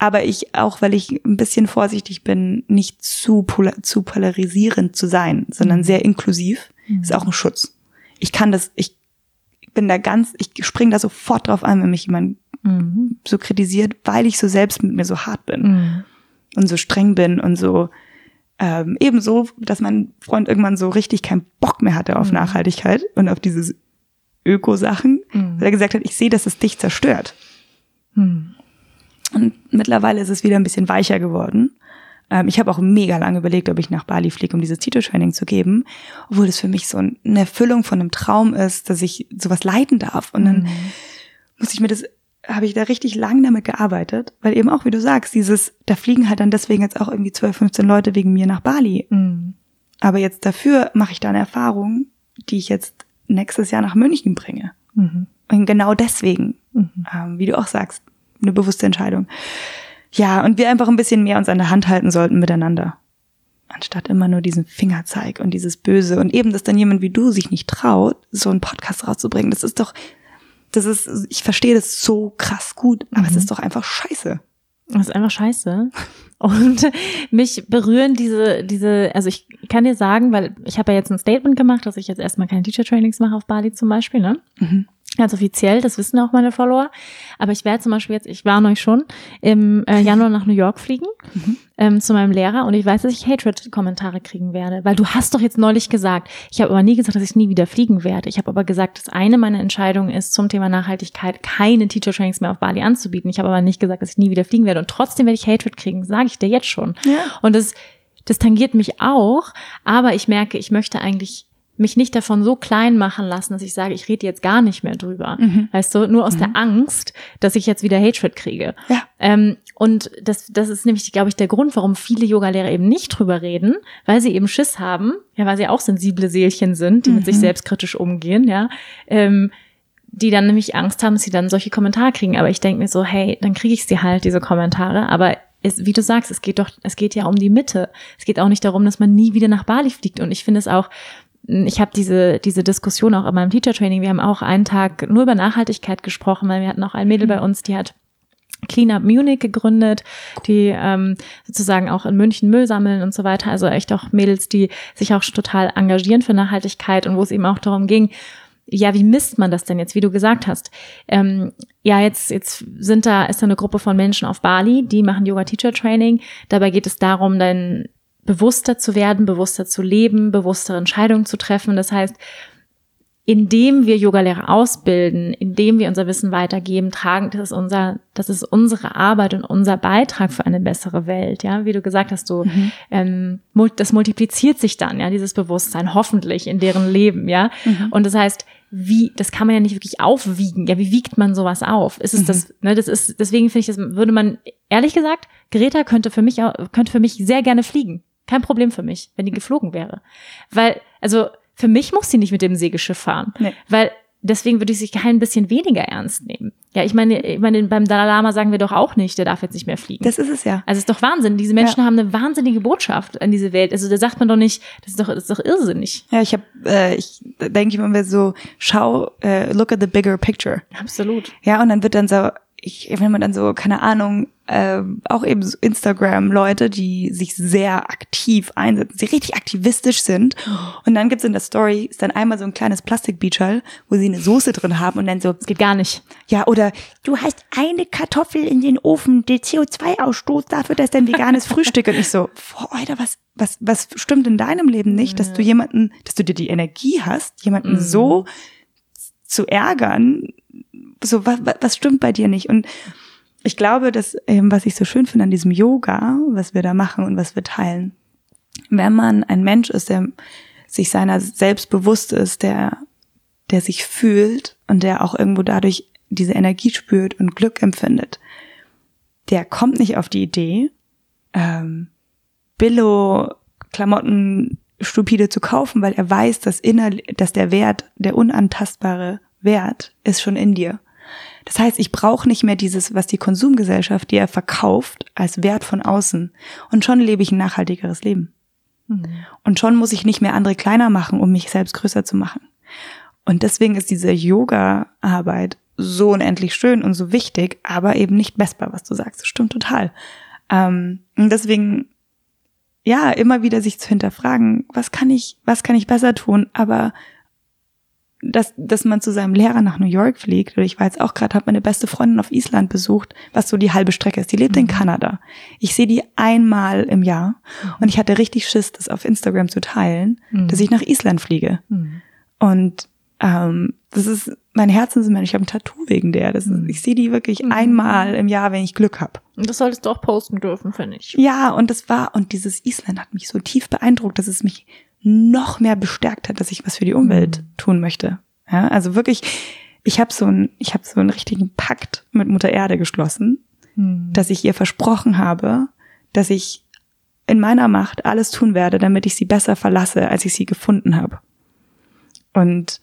aber ich, auch weil ich ein bisschen vorsichtig bin, nicht zu, zu polarisierend zu sein, sondern mhm. sehr inklusiv, mhm. ist auch ein Schutz. Ich kann das, ich bin da ganz, ich spring da sofort drauf an, wenn mich jemand mhm. so kritisiert, weil ich so selbst mit mir so hart bin mhm. und so streng bin und so ähm, ebenso, dass mein Freund irgendwann so richtig keinen Bock mehr hatte auf mhm. Nachhaltigkeit und auf diese Öko-Sachen, mhm. weil er gesagt hat, ich sehe, dass es dich zerstört. Und mittlerweile ist es wieder ein bisschen weicher geworden. Ähm, ich habe auch mega lange überlegt, ob ich nach Bali fliege, um dieses Titeltraining zu geben, obwohl es für mich so eine Erfüllung von einem Traum ist, dass ich sowas leiten darf. Und dann mhm. muss ich mir das habe ich da richtig lang damit gearbeitet, weil eben auch, wie du sagst, dieses, da fliegen halt dann deswegen jetzt auch irgendwie 12, 15 Leute wegen mir nach Bali. Mhm. Aber jetzt dafür mache ich da eine Erfahrung, die ich jetzt nächstes Jahr nach München bringe. Mhm. Und genau deswegen, mhm. ähm, wie du auch sagst, eine bewusste Entscheidung. Ja, und wir einfach ein bisschen mehr uns an der Hand halten sollten miteinander. Anstatt immer nur diesen Fingerzeig und dieses Böse. Und eben, dass dann jemand wie du sich nicht traut, so einen Podcast rauszubringen. Das ist doch, das ist, ich verstehe das so krass gut, aber mhm. es ist doch einfach scheiße. Das ist einfach scheiße. Und mich berühren diese, diese, also ich kann dir sagen, weil ich habe ja jetzt ein Statement gemacht, dass ich jetzt erstmal keine Teacher Trainings mache auf Bali zum Beispiel, ne? Mhm ganz offiziell, das wissen auch meine Follower. Aber ich werde zum Beispiel jetzt, ich warne euch schon, im äh, [laughs] Januar nach New York fliegen mhm. ähm, zu meinem Lehrer und ich weiß, dass ich Hatred-Kommentare kriegen werde. Weil du hast doch jetzt neulich gesagt, ich habe aber nie gesagt, dass ich nie wieder fliegen werde. Ich habe aber gesagt, dass eine meiner Entscheidungen ist, zum Thema Nachhaltigkeit keine Teacher-Trainings mehr auf Bali anzubieten. Ich habe aber nicht gesagt, dass ich nie wieder fliegen werde. Und trotzdem werde ich Hatred kriegen, sage ich dir jetzt schon. Ja. Und das, das tangiert mich auch, aber ich merke, ich möchte eigentlich mich nicht davon so klein machen lassen, dass ich sage, ich rede jetzt gar nicht mehr drüber. Mhm. Weißt du, nur aus mhm. der Angst, dass ich jetzt wieder Hatred kriege. Ja. Ähm, und das, das ist nämlich, glaube ich, der Grund, warum viele Yogalehrer eben nicht drüber reden, weil sie eben Schiss haben, ja, weil sie auch sensible Seelchen sind, die mhm. mit sich mhm. selbstkritisch umgehen, ja. Ähm, die dann nämlich Angst haben, dass sie dann solche Kommentare kriegen. Aber ich denke mir so, hey, dann kriege ich sie halt, diese Kommentare. Aber ist, wie du sagst, es geht doch, es geht ja um die Mitte. Es geht auch nicht darum, dass man nie wieder nach Bali fliegt. Und ich finde es auch, ich habe diese, diese Diskussion auch in meinem Teacher Training. Wir haben auch einen Tag nur über Nachhaltigkeit gesprochen, weil wir hatten auch ein Mädel bei uns, die hat Clean Up Munich gegründet, die ähm, sozusagen auch in München Müll sammeln und so weiter. Also echt auch Mädels, die sich auch total engagieren für Nachhaltigkeit und wo es eben auch darum ging, ja, wie misst man das denn jetzt, wie du gesagt hast? Ähm, ja, jetzt, jetzt sind da, ist da eine Gruppe von Menschen auf Bali, die machen Yoga Teacher Training. Dabei geht es darum, dann bewusster zu werden, bewusster zu leben, bewusstere Entscheidungen zu treffen. Das heißt, indem wir Yogalehrer ausbilden, indem wir unser Wissen weitergeben, tragen, das ist unser, das ist unsere Arbeit und unser Beitrag für eine bessere Welt. Ja, wie du gesagt hast, du, mhm. ähm, das multipliziert sich dann, ja, dieses Bewusstsein hoffentlich in deren Leben, ja. Mhm. Und das heißt, wie, das kann man ja nicht wirklich aufwiegen. Ja, wie wiegt man sowas auf? Ist es mhm. das, ne, das ist, deswegen finde ich, das würde man, ehrlich gesagt, Greta könnte für mich, könnte für mich sehr gerne fliegen. Kein Problem für mich, wenn die geflogen wäre. Weil, also, für mich muss sie nicht mit dem Segelschiff fahren. Nee. Weil deswegen würde ich sich kein bisschen weniger ernst nehmen. Ja, ich meine, ich meine, beim Dalai Lama sagen wir doch auch nicht, der darf jetzt nicht mehr fliegen. Das ist es ja. Also es ist doch Wahnsinn. Diese Menschen ja. haben eine wahnsinnige Botschaft an diese Welt. Also da sagt man doch nicht, das ist doch, das ist doch irrsinnig. Ja, ich habe, äh, ich denke immer so, schau, äh, look at the bigger picture. Absolut. Ja, und dann wird dann so, ich, wenn man dann so, keine Ahnung, äh, auch eben so Instagram-Leute, die sich sehr aktiv einsetzen, die richtig aktivistisch sind. Und dann gibt's in der Story, ist dann einmal so ein kleines Plastikbeachal, wo sie eine Soße drin haben und dann so. Das geht gar nicht. Ja, oder du hast eine Kartoffel in den Ofen, der CO2-Ausstoß dafür, dass dein veganes Frühstück. Und ich so, boah, Alter, was, was, was stimmt in deinem Leben nicht, dass du jemanden, dass du dir die Energie hast, jemanden mhm. so zu ärgern, so, was, was stimmt bei dir nicht? Und ich glaube, dass, ähm, was ich so schön finde an diesem Yoga, was wir da machen und was wir teilen, wenn man ein Mensch ist, der sich seiner selbst bewusst ist, der, der sich fühlt und der auch irgendwo dadurch diese Energie spürt und Glück empfindet, der kommt nicht auf die Idee, ähm, Billo-Klamotten stupide zu kaufen, weil er weiß, dass, innerlich, dass der Wert, der unantastbare Wert ist schon in dir. Das heißt, ich brauche nicht mehr dieses, was die Konsumgesellschaft dir verkauft, als Wert von außen. Und schon lebe ich ein nachhaltigeres Leben. Mhm. Und schon muss ich nicht mehr andere kleiner machen, um mich selbst größer zu machen. Und deswegen ist diese Yoga-Arbeit so unendlich schön und so wichtig, aber eben nicht messbar, was du sagst. Das stimmt total. Ähm, und deswegen, ja, immer wieder sich zu hinterfragen, was kann ich, was kann ich besser tun, aber dass, dass man zu seinem Lehrer nach New York fliegt. Oder ich war jetzt auch gerade, habe meine beste Freundin auf Island besucht, was so die halbe Strecke ist. Die lebt mhm. in Kanada. Ich sehe die einmal im Jahr und ich hatte richtig Schiss, das auf Instagram zu teilen, mhm. dass ich nach Island fliege. Mhm. Und ähm, das ist mein Herzensmensch. Ich habe ein Tattoo wegen der. Das ist, mhm. ich sehe die wirklich mhm. einmal im Jahr, wenn ich Glück habe. Und das solltest du auch posten dürfen, finde ich. Ja, und das war und dieses Island hat mich so tief beeindruckt, dass es mich noch mehr bestärkt hat, dass ich was für die Umwelt mhm. tun möchte. Ja, also wirklich, ich habe so ein, ich habe so einen richtigen Pakt mit Mutter Erde geschlossen, mhm. dass ich ihr versprochen habe, dass ich in meiner Macht alles tun werde, damit ich sie besser verlasse, als ich sie gefunden habe. Und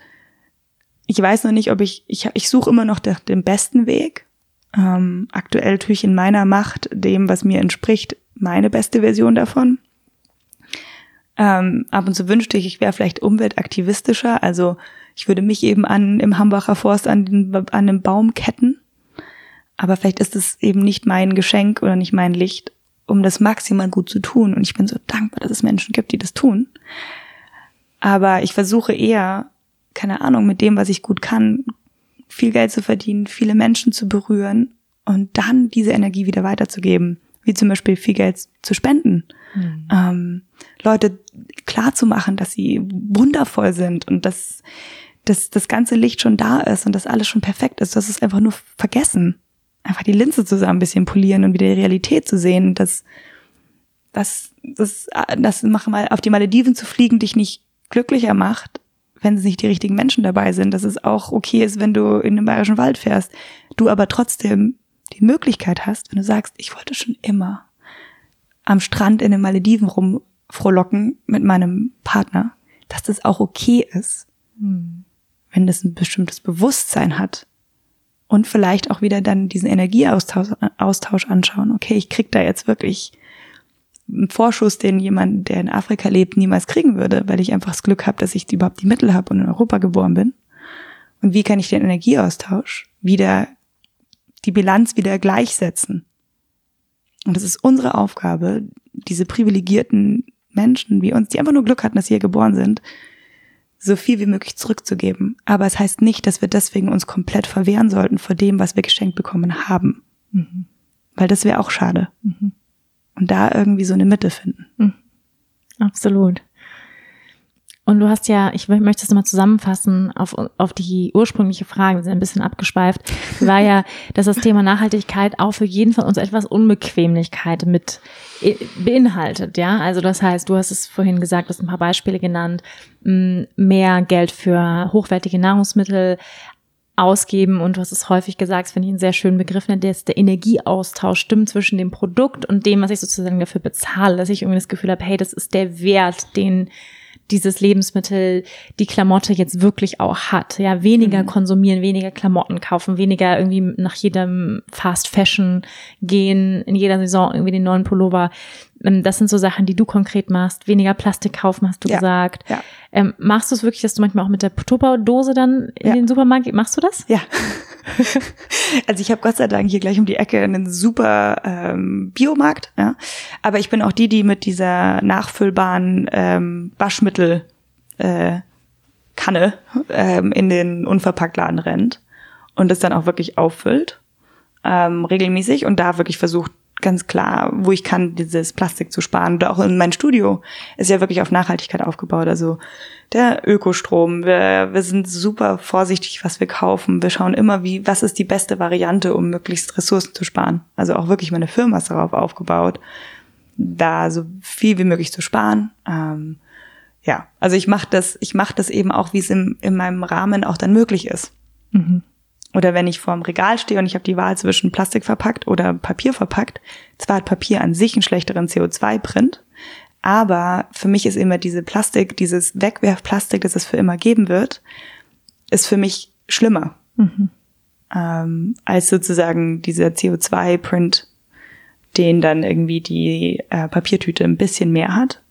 ich weiß noch nicht, ob ich, ich, ich suche immer noch den besten Weg. Ähm, aktuell tue ich in meiner Macht dem, was mir entspricht, meine beste Version davon. Ähm, ab und zu wünschte ich, ich wäre vielleicht umweltaktivistischer. Also ich würde mich eben an im Hambacher Forst an, den, an einem Baum ketten. Aber vielleicht ist es eben nicht mein Geschenk oder nicht mein Licht, um das maximal gut zu tun. Und ich bin so dankbar, dass es Menschen gibt, die das tun. Aber ich versuche eher, keine Ahnung, mit dem, was ich gut kann, viel Geld zu verdienen, viele Menschen zu berühren und dann diese Energie wieder weiterzugeben wie zum Beispiel viel Geld zu spenden, mhm. ähm, Leute klar zu machen, dass sie wundervoll sind und dass, dass das ganze Licht schon da ist und dass alles schon perfekt ist. Das ist einfach nur vergessen. Einfach die Linse zusammen ein bisschen polieren und wieder die Realität zu sehen, dass das, das, das machen mal auf die Malediven zu fliegen dich nicht glücklicher macht, wenn es nicht die richtigen Menschen dabei sind, dass es auch okay ist, wenn du in den bayerischen Wald fährst, du aber trotzdem die Möglichkeit hast, wenn du sagst, ich wollte schon immer am Strand in den Malediven rumfrohlocken mit meinem Partner, dass das auch okay ist, hm. wenn das ein bestimmtes Bewusstsein hat und vielleicht auch wieder dann diesen Energieaustausch Austausch anschauen. Okay, ich krieg da jetzt wirklich einen Vorschuss, den jemand, der in Afrika lebt, niemals kriegen würde, weil ich einfach das Glück habe, dass ich überhaupt die Mittel habe und in Europa geboren bin. Und wie kann ich den Energieaustausch wieder, die Bilanz wieder gleichsetzen? Und es ist unsere Aufgabe, diese privilegierten Menschen wie uns, die einfach nur Glück hatten, dass sie hier geboren sind, so viel wie möglich zurückzugeben. Aber es heißt nicht, dass wir deswegen uns komplett verwehren sollten vor dem, was wir geschenkt bekommen haben. Mhm. Weil das wäre auch schade. Mhm. Und da irgendwie so eine Mitte finden. Mhm. Absolut. Und du hast ja, ich möchte es nochmal zusammenfassen auf, auf die ursprüngliche Frage, wir sind ein bisschen abgeschweift, war ja, [laughs] dass das Thema Nachhaltigkeit auch für jeden von uns etwas Unbequemlichkeit mit beinhaltet, ja. Also das heißt, du hast es vorhin gesagt, du hast ein paar Beispiele genannt, mehr Geld für hochwertige Nahrungsmittel ausgeben und du hast es häufig gesagt, finde ich einen sehr schönen Begriff, ne, der ist der Energieaustausch stimmt zwischen dem Produkt und dem, was ich sozusagen dafür bezahle, dass ich irgendwie das Gefühl habe, hey, das ist der Wert, den dieses Lebensmittel, die Klamotte jetzt wirklich auch hat. Ja, weniger mhm. konsumieren, weniger Klamotten kaufen, weniger irgendwie nach jedem Fast Fashion gehen, in jeder Saison irgendwie den neuen Pullover. Ähm, das sind so Sachen, die du konkret machst. Weniger Plastik kaufen, hast du ja. gesagt. Ja. Ähm, machst du es wirklich, dass du manchmal auch mit der Tupperdose dann in ja. den Supermarkt, machst du das? Ja. [laughs] also ich habe Gott sei Dank hier gleich um die Ecke einen super ähm, Biomarkt, ja. Aber ich bin auch die, die mit dieser nachfüllbaren ähm, Waschmittel äh, Kanne ähm, in den Unverpacktladen rennt und das dann auch wirklich auffüllt ähm, regelmäßig und da wirklich versucht ganz klar, wo ich kann, dieses Plastik zu sparen. Und auch in mein Studio ist ja wirklich auf Nachhaltigkeit aufgebaut. Also der Ökostrom, wir, wir sind super vorsichtig, was wir kaufen. Wir schauen immer, wie, was ist die beste Variante, um möglichst Ressourcen zu sparen. Also auch wirklich meine Firma ist darauf aufgebaut, da so viel wie möglich zu sparen. Ähm, ja, also ich mache das, ich mache das eben auch, wie es in, in meinem Rahmen auch dann möglich ist. Mhm. Oder wenn ich vorm Regal stehe und ich habe die Wahl zwischen Plastik verpackt oder Papier verpackt, zwar hat Papier an sich einen schlechteren CO2-Print, aber für mich ist immer diese Plastik, dieses Wegwerfplastik, das es für immer geben wird, ist für mich schlimmer. Mhm. Ähm, als sozusagen dieser CO2-Print, den dann irgendwie die äh, Papiertüte ein bisschen mehr hat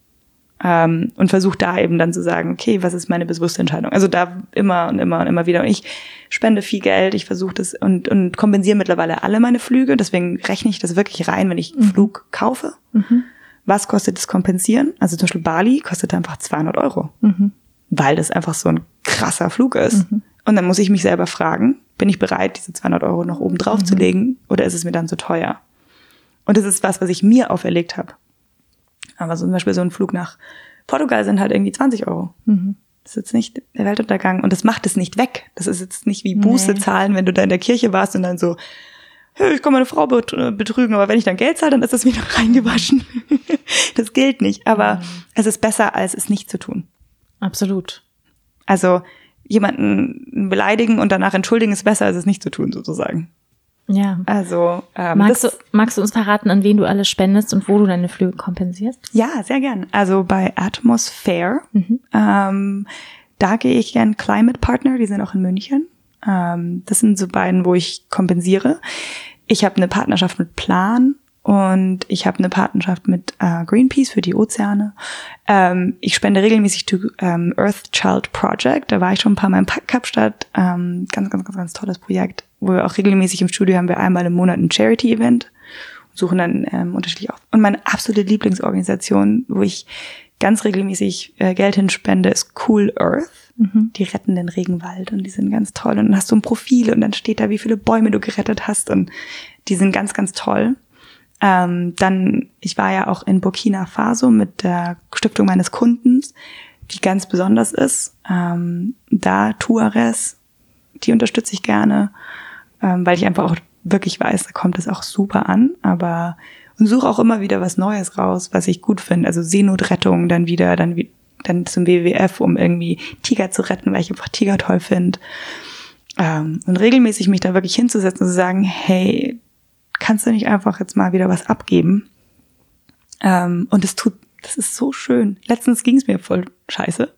ähm, und versuche da eben dann zu sagen, okay, was ist meine bewusste Entscheidung? Also da immer und immer und immer wieder. Und ich spende viel Geld, ich versuche das und, und kompensiere mittlerweile alle meine Flüge. Deswegen rechne ich das wirklich rein, wenn ich einen mhm. Flug kaufe. Mhm. Was kostet das Kompensieren? Also zum Beispiel Bali kostet einfach 200 Euro, mhm. weil das einfach so ein krasser Flug ist. Mhm. Und dann muss ich mich selber fragen, bin ich bereit, diese 200 Euro noch oben drauf zu mhm. legen oder ist es mir dann zu teuer? Und das ist was, was ich mir auferlegt habe. Aber so zum Beispiel so ein Flug nach Portugal sind halt irgendwie 20 Euro. Mhm. Das ist jetzt nicht der Weltuntergang und das macht es nicht weg. Das ist jetzt nicht wie Buße zahlen, wenn du da in der Kirche warst und dann so, ich kann meine Frau betrügen, aber wenn ich dann Geld zahle, dann ist das wieder [laughs] reingewaschen. das gilt nicht. Aber mhm. es ist besser, als es nicht zu tun. Absolut. Also jemanden beleidigen und danach entschuldigen ist besser, als es nicht zu tun, sozusagen. Ja. Also ähm, magst, du, magst du uns verraten, an wen du alles spendest und wo du deine Flüge kompensierst? Ja, sehr gern. Also bei Atmosphäre, mhm. ähm, da gehe ich gern Climate Partner, die sind auch in München. Ähm, das sind so beiden, wo ich kompensiere. Ich habe eine Partnerschaft mit Plan und ich habe eine Partnerschaft mit äh, Greenpeace für die Ozeane. Ähm, ich spende regelmäßig zu ähm, Earth Child Project. Da war ich schon ein paar Mal in Kapstadt. Ähm, ganz, ganz, ganz, ganz tolles Projekt, wo wir auch regelmäßig im Studio haben wir einmal im Monat ein Charity-Event und suchen dann ähm, unterschiedlich auf. Und meine absolute Lieblingsorganisation, wo ich ganz regelmäßig äh, Geld hinspende, ist Cool Earth. Mhm. Die retten den Regenwald und die sind ganz toll. Und dann hast du ein Profil und dann steht da, wie viele Bäume du gerettet hast und die sind ganz, ganz toll. Ähm, dann, ich war ja auch in Burkina Faso mit der Stiftung meines Kundens, die ganz besonders ist. Ähm, da Tuares, die unterstütze ich gerne, ähm, weil ich einfach auch wirklich weiß, da kommt es auch super an. Aber und suche auch immer wieder was Neues raus, was ich gut finde. Also Seenotrettung dann wieder, dann wie dann zum WWF, um irgendwie Tiger zu retten, weil ich einfach Tiger toll finde. Ähm, und regelmäßig mich da wirklich hinzusetzen und zu sagen, hey, kannst du nicht einfach jetzt mal wieder was abgeben? Ähm, und es tut, das ist so schön. Letztens ging es mir voll scheiße.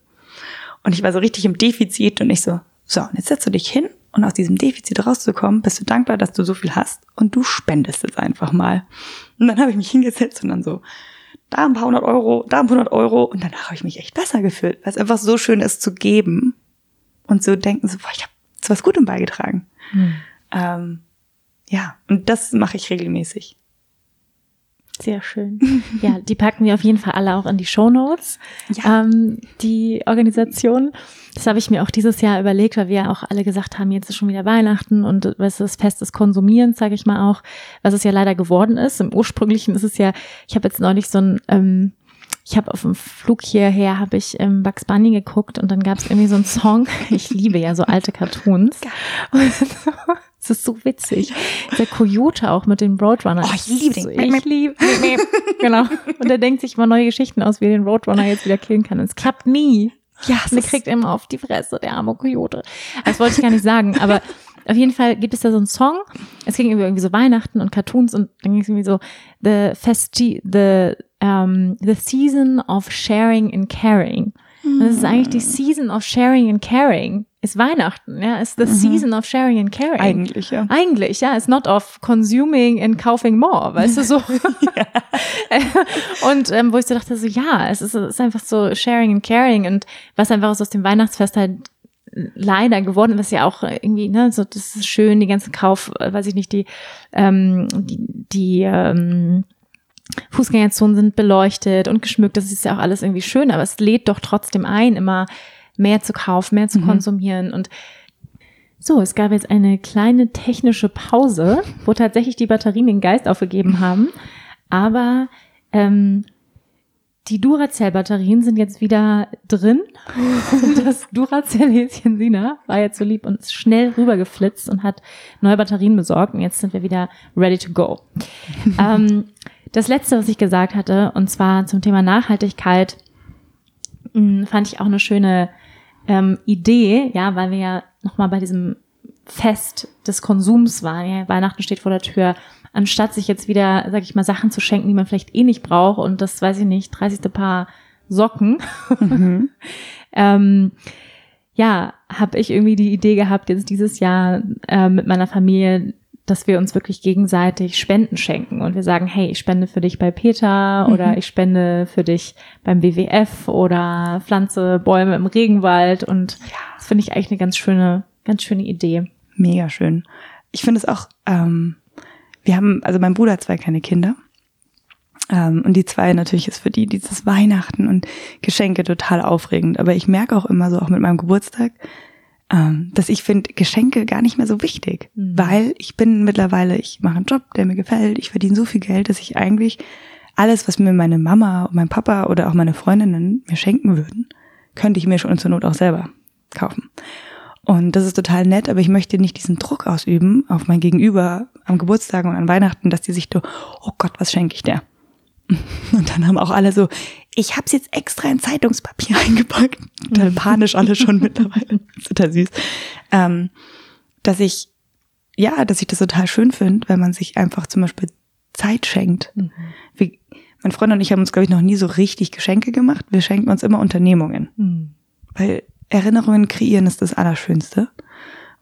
Und ich war so richtig im Defizit und ich so, so, und jetzt setzt du dich hin und aus diesem Defizit rauszukommen, bist du dankbar, dass du so viel hast und du spendest es einfach mal. Und dann habe ich mich hingesetzt und dann so, da ein paar hundert Euro, da ein paar hundert Euro und danach habe ich mich echt besser gefühlt, weil es einfach so schön ist zu geben und zu denken, so, boah, ich habe zu was Gutem beigetragen. Hm. Ähm, ja, und das mache ich regelmäßig. Sehr schön. [laughs] Ja, die packen wir auf jeden Fall alle auch in die Show Notes. Ja. Ähm, die Organisation. Das habe ich mir auch dieses Jahr überlegt, weil wir ja auch alle gesagt haben, jetzt ist schon wieder Weihnachten und es ist Fest des Konsumierens, sage ich mal auch, was es ja leider geworden ist. Im ursprünglichen ist es ja, ich habe jetzt neulich so ein ähm, ich habe auf dem Flug hierher habe ich ähm, Bugs Bunny geguckt und dann gab es irgendwie so einen Song. [laughs] Ich liebe ja so alte Cartoons. [laughs] Es ist so witzig. Der Coyote auch mit dem Roadrunner. Oh, ich liebe den. Ich liebe [laughs] Genau. Und er denkt sich immer neue Geschichten aus, wie er den Roadrunner jetzt wieder killen kann. Und es klappt nie. Ja, und er kriegt immer auf die Fresse, der arme Coyote. Das wollte ich gar nicht sagen, aber auf jeden Fall gibt es da so einen Song. Es ging irgendwie so Weihnachten und Cartoons und dann ging es irgendwie so the festi the um, the season of sharing and caring. Und das ist eigentlich die Season of Sharing and Caring. Ist Weihnachten, ja, ist the mhm. season of sharing and caring. Eigentlich, ja. Eigentlich, ja, ist not of consuming and kaufing more, weißt du so. [laughs] [laughs] und ähm, wo ich so dachte, so ja, es ist, es ist einfach so sharing and caring und was einfach aus dem Weihnachtsfest halt leider geworden ist ja auch irgendwie, ne, so das ist schön, die ganzen Kauf, weiß ich nicht, die, ähm, die, die ähm, Fußgängerzonen sind beleuchtet und geschmückt, das ist ja auch alles irgendwie schön, aber es lädt doch trotzdem ein, immer mehr zu kaufen, mehr zu mhm. konsumieren und so, es gab jetzt eine kleine technische Pause, wo tatsächlich die Batterien den Geist aufgegeben haben, aber ähm, die Duracell-Batterien sind jetzt wieder drin. das Duracell-Häschen Sina war jetzt so lieb und ist schnell rübergeflitzt und hat neue Batterien besorgt. Und jetzt sind wir wieder ready to go. [laughs] ähm, das letzte, was ich gesagt hatte, und zwar zum Thema Nachhaltigkeit, mh, fand ich auch eine schöne ähm, Idee, ja, weil wir ja nochmal bei diesem Fest des Konsums waren. Ja, Weihnachten steht vor der Tür. Anstatt sich jetzt wieder, sag ich mal, Sachen zu schenken, die man vielleicht eh nicht braucht und das, weiß ich nicht, 30. Paar Socken. Mhm. [laughs] ähm, ja, habe ich irgendwie die Idee gehabt, jetzt dieses Jahr äh, mit meiner Familie dass wir uns wirklich gegenseitig Spenden schenken und wir sagen, hey, ich spende für dich bei Peter mhm. oder ich spende für dich beim WWF oder pflanze Bäume im Regenwald und ja. das finde ich eigentlich eine ganz schöne, ganz schöne Idee. Mega schön. Ich finde es auch, ähm, wir haben, also mein Bruder hat zwei kleine Kinder. Ähm, und die zwei natürlich ist für die dieses Weihnachten und Geschenke total aufregend. Aber ich merke auch immer so, auch mit meinem Geburtstag, dass ich finde Geschenke gar nicht mehr so wichtig, mhm. weil ich bin mittlerweile, ich mache einen Job, der mir gefällt, ich verdiene so viel Geld, dass ich eigentlich alles, was mir meine Mama und mein Papa oder auch meine Freundinnen mir schenken würden, könnte ich mir schon zur Not auch selber kaufen. Und das ist total nett, aber ich möchte nicht diesen Druck ausüben auf mein Gegenüber am Geburtstag und an Weihnachten, dass die sich so, oh Gott, was schenke ich der? [laughs] Und dann haben auch alle so, ich habe es jetzt extra in Zeitungspapier [laughs] eingepackt. Total panisch alle schon [laughs] mittlerweile. Total süß. Ähm, dass ich, ja, dass ich das total schön finde, wenn man sich einfach zum Beispiel Zeit schenkt. Mhm. Wie, mein Freund und ich haben uns, glaube ich, noch nie so richtig Geschenke gemacht. Wir schenken uns immer Unternehmungen. Mhm. Weil Erinnerungen kreieren ist das Allerschönste.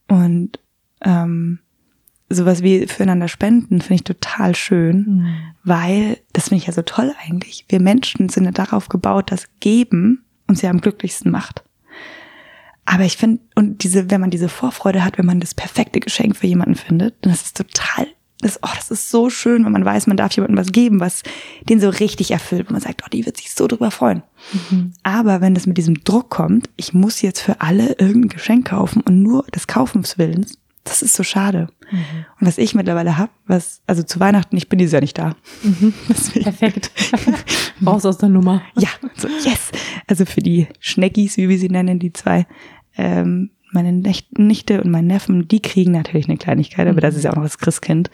Und ähm, sowas wie füreinander spenden finde ich total schön, mhm. Weil das finde ich ja so toll eigentlich. Wir Menschen sind ja darauf gebaut, dass Geben uns ja am glücklichsten macht. Aber ich finde, und diese, wenn man diese Vorfreude hat, wenn man das perfekte Geschenk für jemanden findet, dann ist es total, das, oh, das ist so schön, wenn man weiß, man darf jemandem was geben, was den so richtig erfüllt, wo man sagt, oh, die wird sich so drüber freuen. Mhm. Aber wenn das mit diesem Druck kommt, ich muss jetzt für alle irgendein Geschenk kaufen und nur des Kaufenswillens, das ist so schade. Mhm. Und was ich mittlerweile habe, was, also zu Weihnachten, ich bin dieses Jahr nicht da. Mhm. [laughs] Perfekt. [laughs] Raus aus der Nummer. Ja, so yes. Also für die Schneckis, wie wir sie nennen, die zwei, ähm, meine Nichte und mein Neffen, die kriegen natürlich eine Kleinigkeit, aber das ist ja auch noch das Christkind.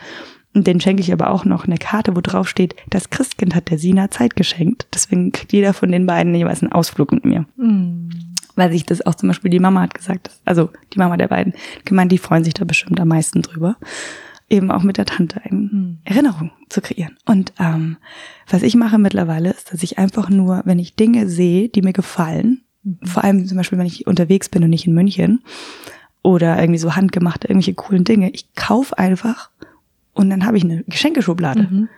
Und den schenke ich aber auch noch eine Karte, wo drauf steht, das Christkind hat der Sina Zeit geschenkt. Deswegen kriegt jeder von den beiden jeweils einen Ausflug mit mir. Mhm weil sich das auch zum Beispiel die Mama hat gesagt, also die Mama der beiden, gemeint, die freuen sich da bestimmt am meisten drüber, eben auch mit der Tante eine mhm. Erinnerung zu kreieren. Und ähm, was ich mache mittlerweile ist, dass ich einfach nur, wenn ich Dinge sehe, die mir gefallen, mhm. vor allem zum Beispiel, wenn ich unterwegs bin und nicht in München, oder irgendwie so handgemachte, irgendwelche coolen Dinge. Ich kaufe einfach und dann habe ich eine Geschenkeschublade. Mhm.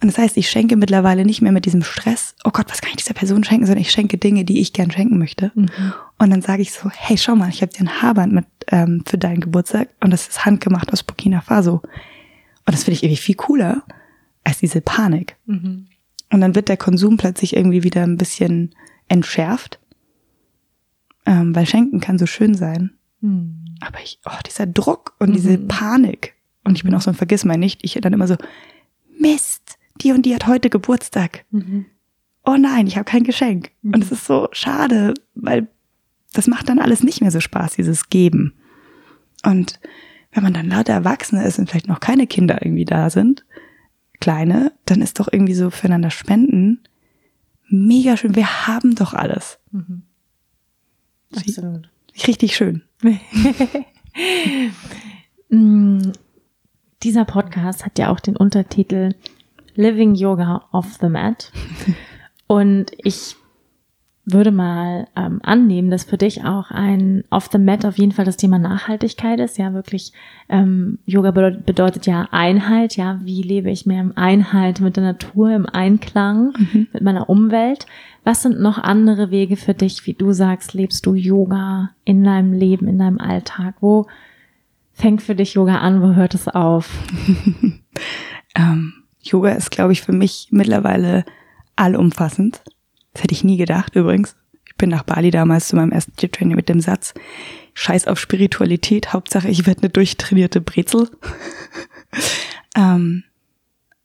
Und das heißt, ich schenke mittlerweile nicht mehr mit diesem Stress, oh Gott, was kann ich dieser Person schenken, sondern ich schenke Dinge, die ich gern schenken möchte. Mhm. Und dann sage ich so, hey, schau mal, ich habe dir ein Haarband mit ähm, für deinen Geburtstag und das ist handgemacht aus Burkina Faso. Und das finde ich irgendwie viel cooler als diese Panik. Mhm. Und dann wird der Konsum plötzlich irgendwie wieder ein bisschen entschärft, ähm, weil Schenken kann so schön sein. Mhm. Aber ich, oh, dieser Druck und mhm. diese Panik. Und ich bin auch so ein Vergissmal nicht. Ich dann immer so, Mist, die und die hat heute Geburtstag. Mhm. Oh nein, ich habe kein Geschenk. Mhm. Und es ist so schade, weil das macht dann alles nicht mehr so Spaß, dieses Geben. Und wenn man dann lauter Erwachsene ist und vielleicht noch keine Kinder irgendwie da sind, kleine, dann ist doch irgendwie so füreinander spenden mega schön. Wir haben doch alles. Mhm. Absolut. Richtig schön. [laughs] Dieser Podcast hat ja auch den Untertitel Living Yoga off the Mat. [laughs] Und ich würde mal ähm, annehmen, dass für dich auch ein off the mat auf jeden Fall das Thema Nachhaltigkeit ist. Ja, wirklich, ähm, Yoga bedeutet, bedeutet ja Einheit. Ja, wie lebe ich mehr im Einheit mit der Natur, im Einklang mhm. mit meiner Umwelt? Was sind noch andere Wege für dich, wie du sagst, lebst du Yoga in deinem Leben, in deinem Alltag? Wo fängt für dich Yoga an? Wo hört es auf? [laughs] ähm, Yoga ist, glaube ich, für mich mittlerweile allumfassend. Das hätte ich nie gedacht übrigens. Ich bin nach Bali damals zu meinem ersten Chip-Training mit dem Satz, scheiß auf Spiritualität, Hauptsache ich werde eine durchtrainierte Brezel. [laughs] ähm,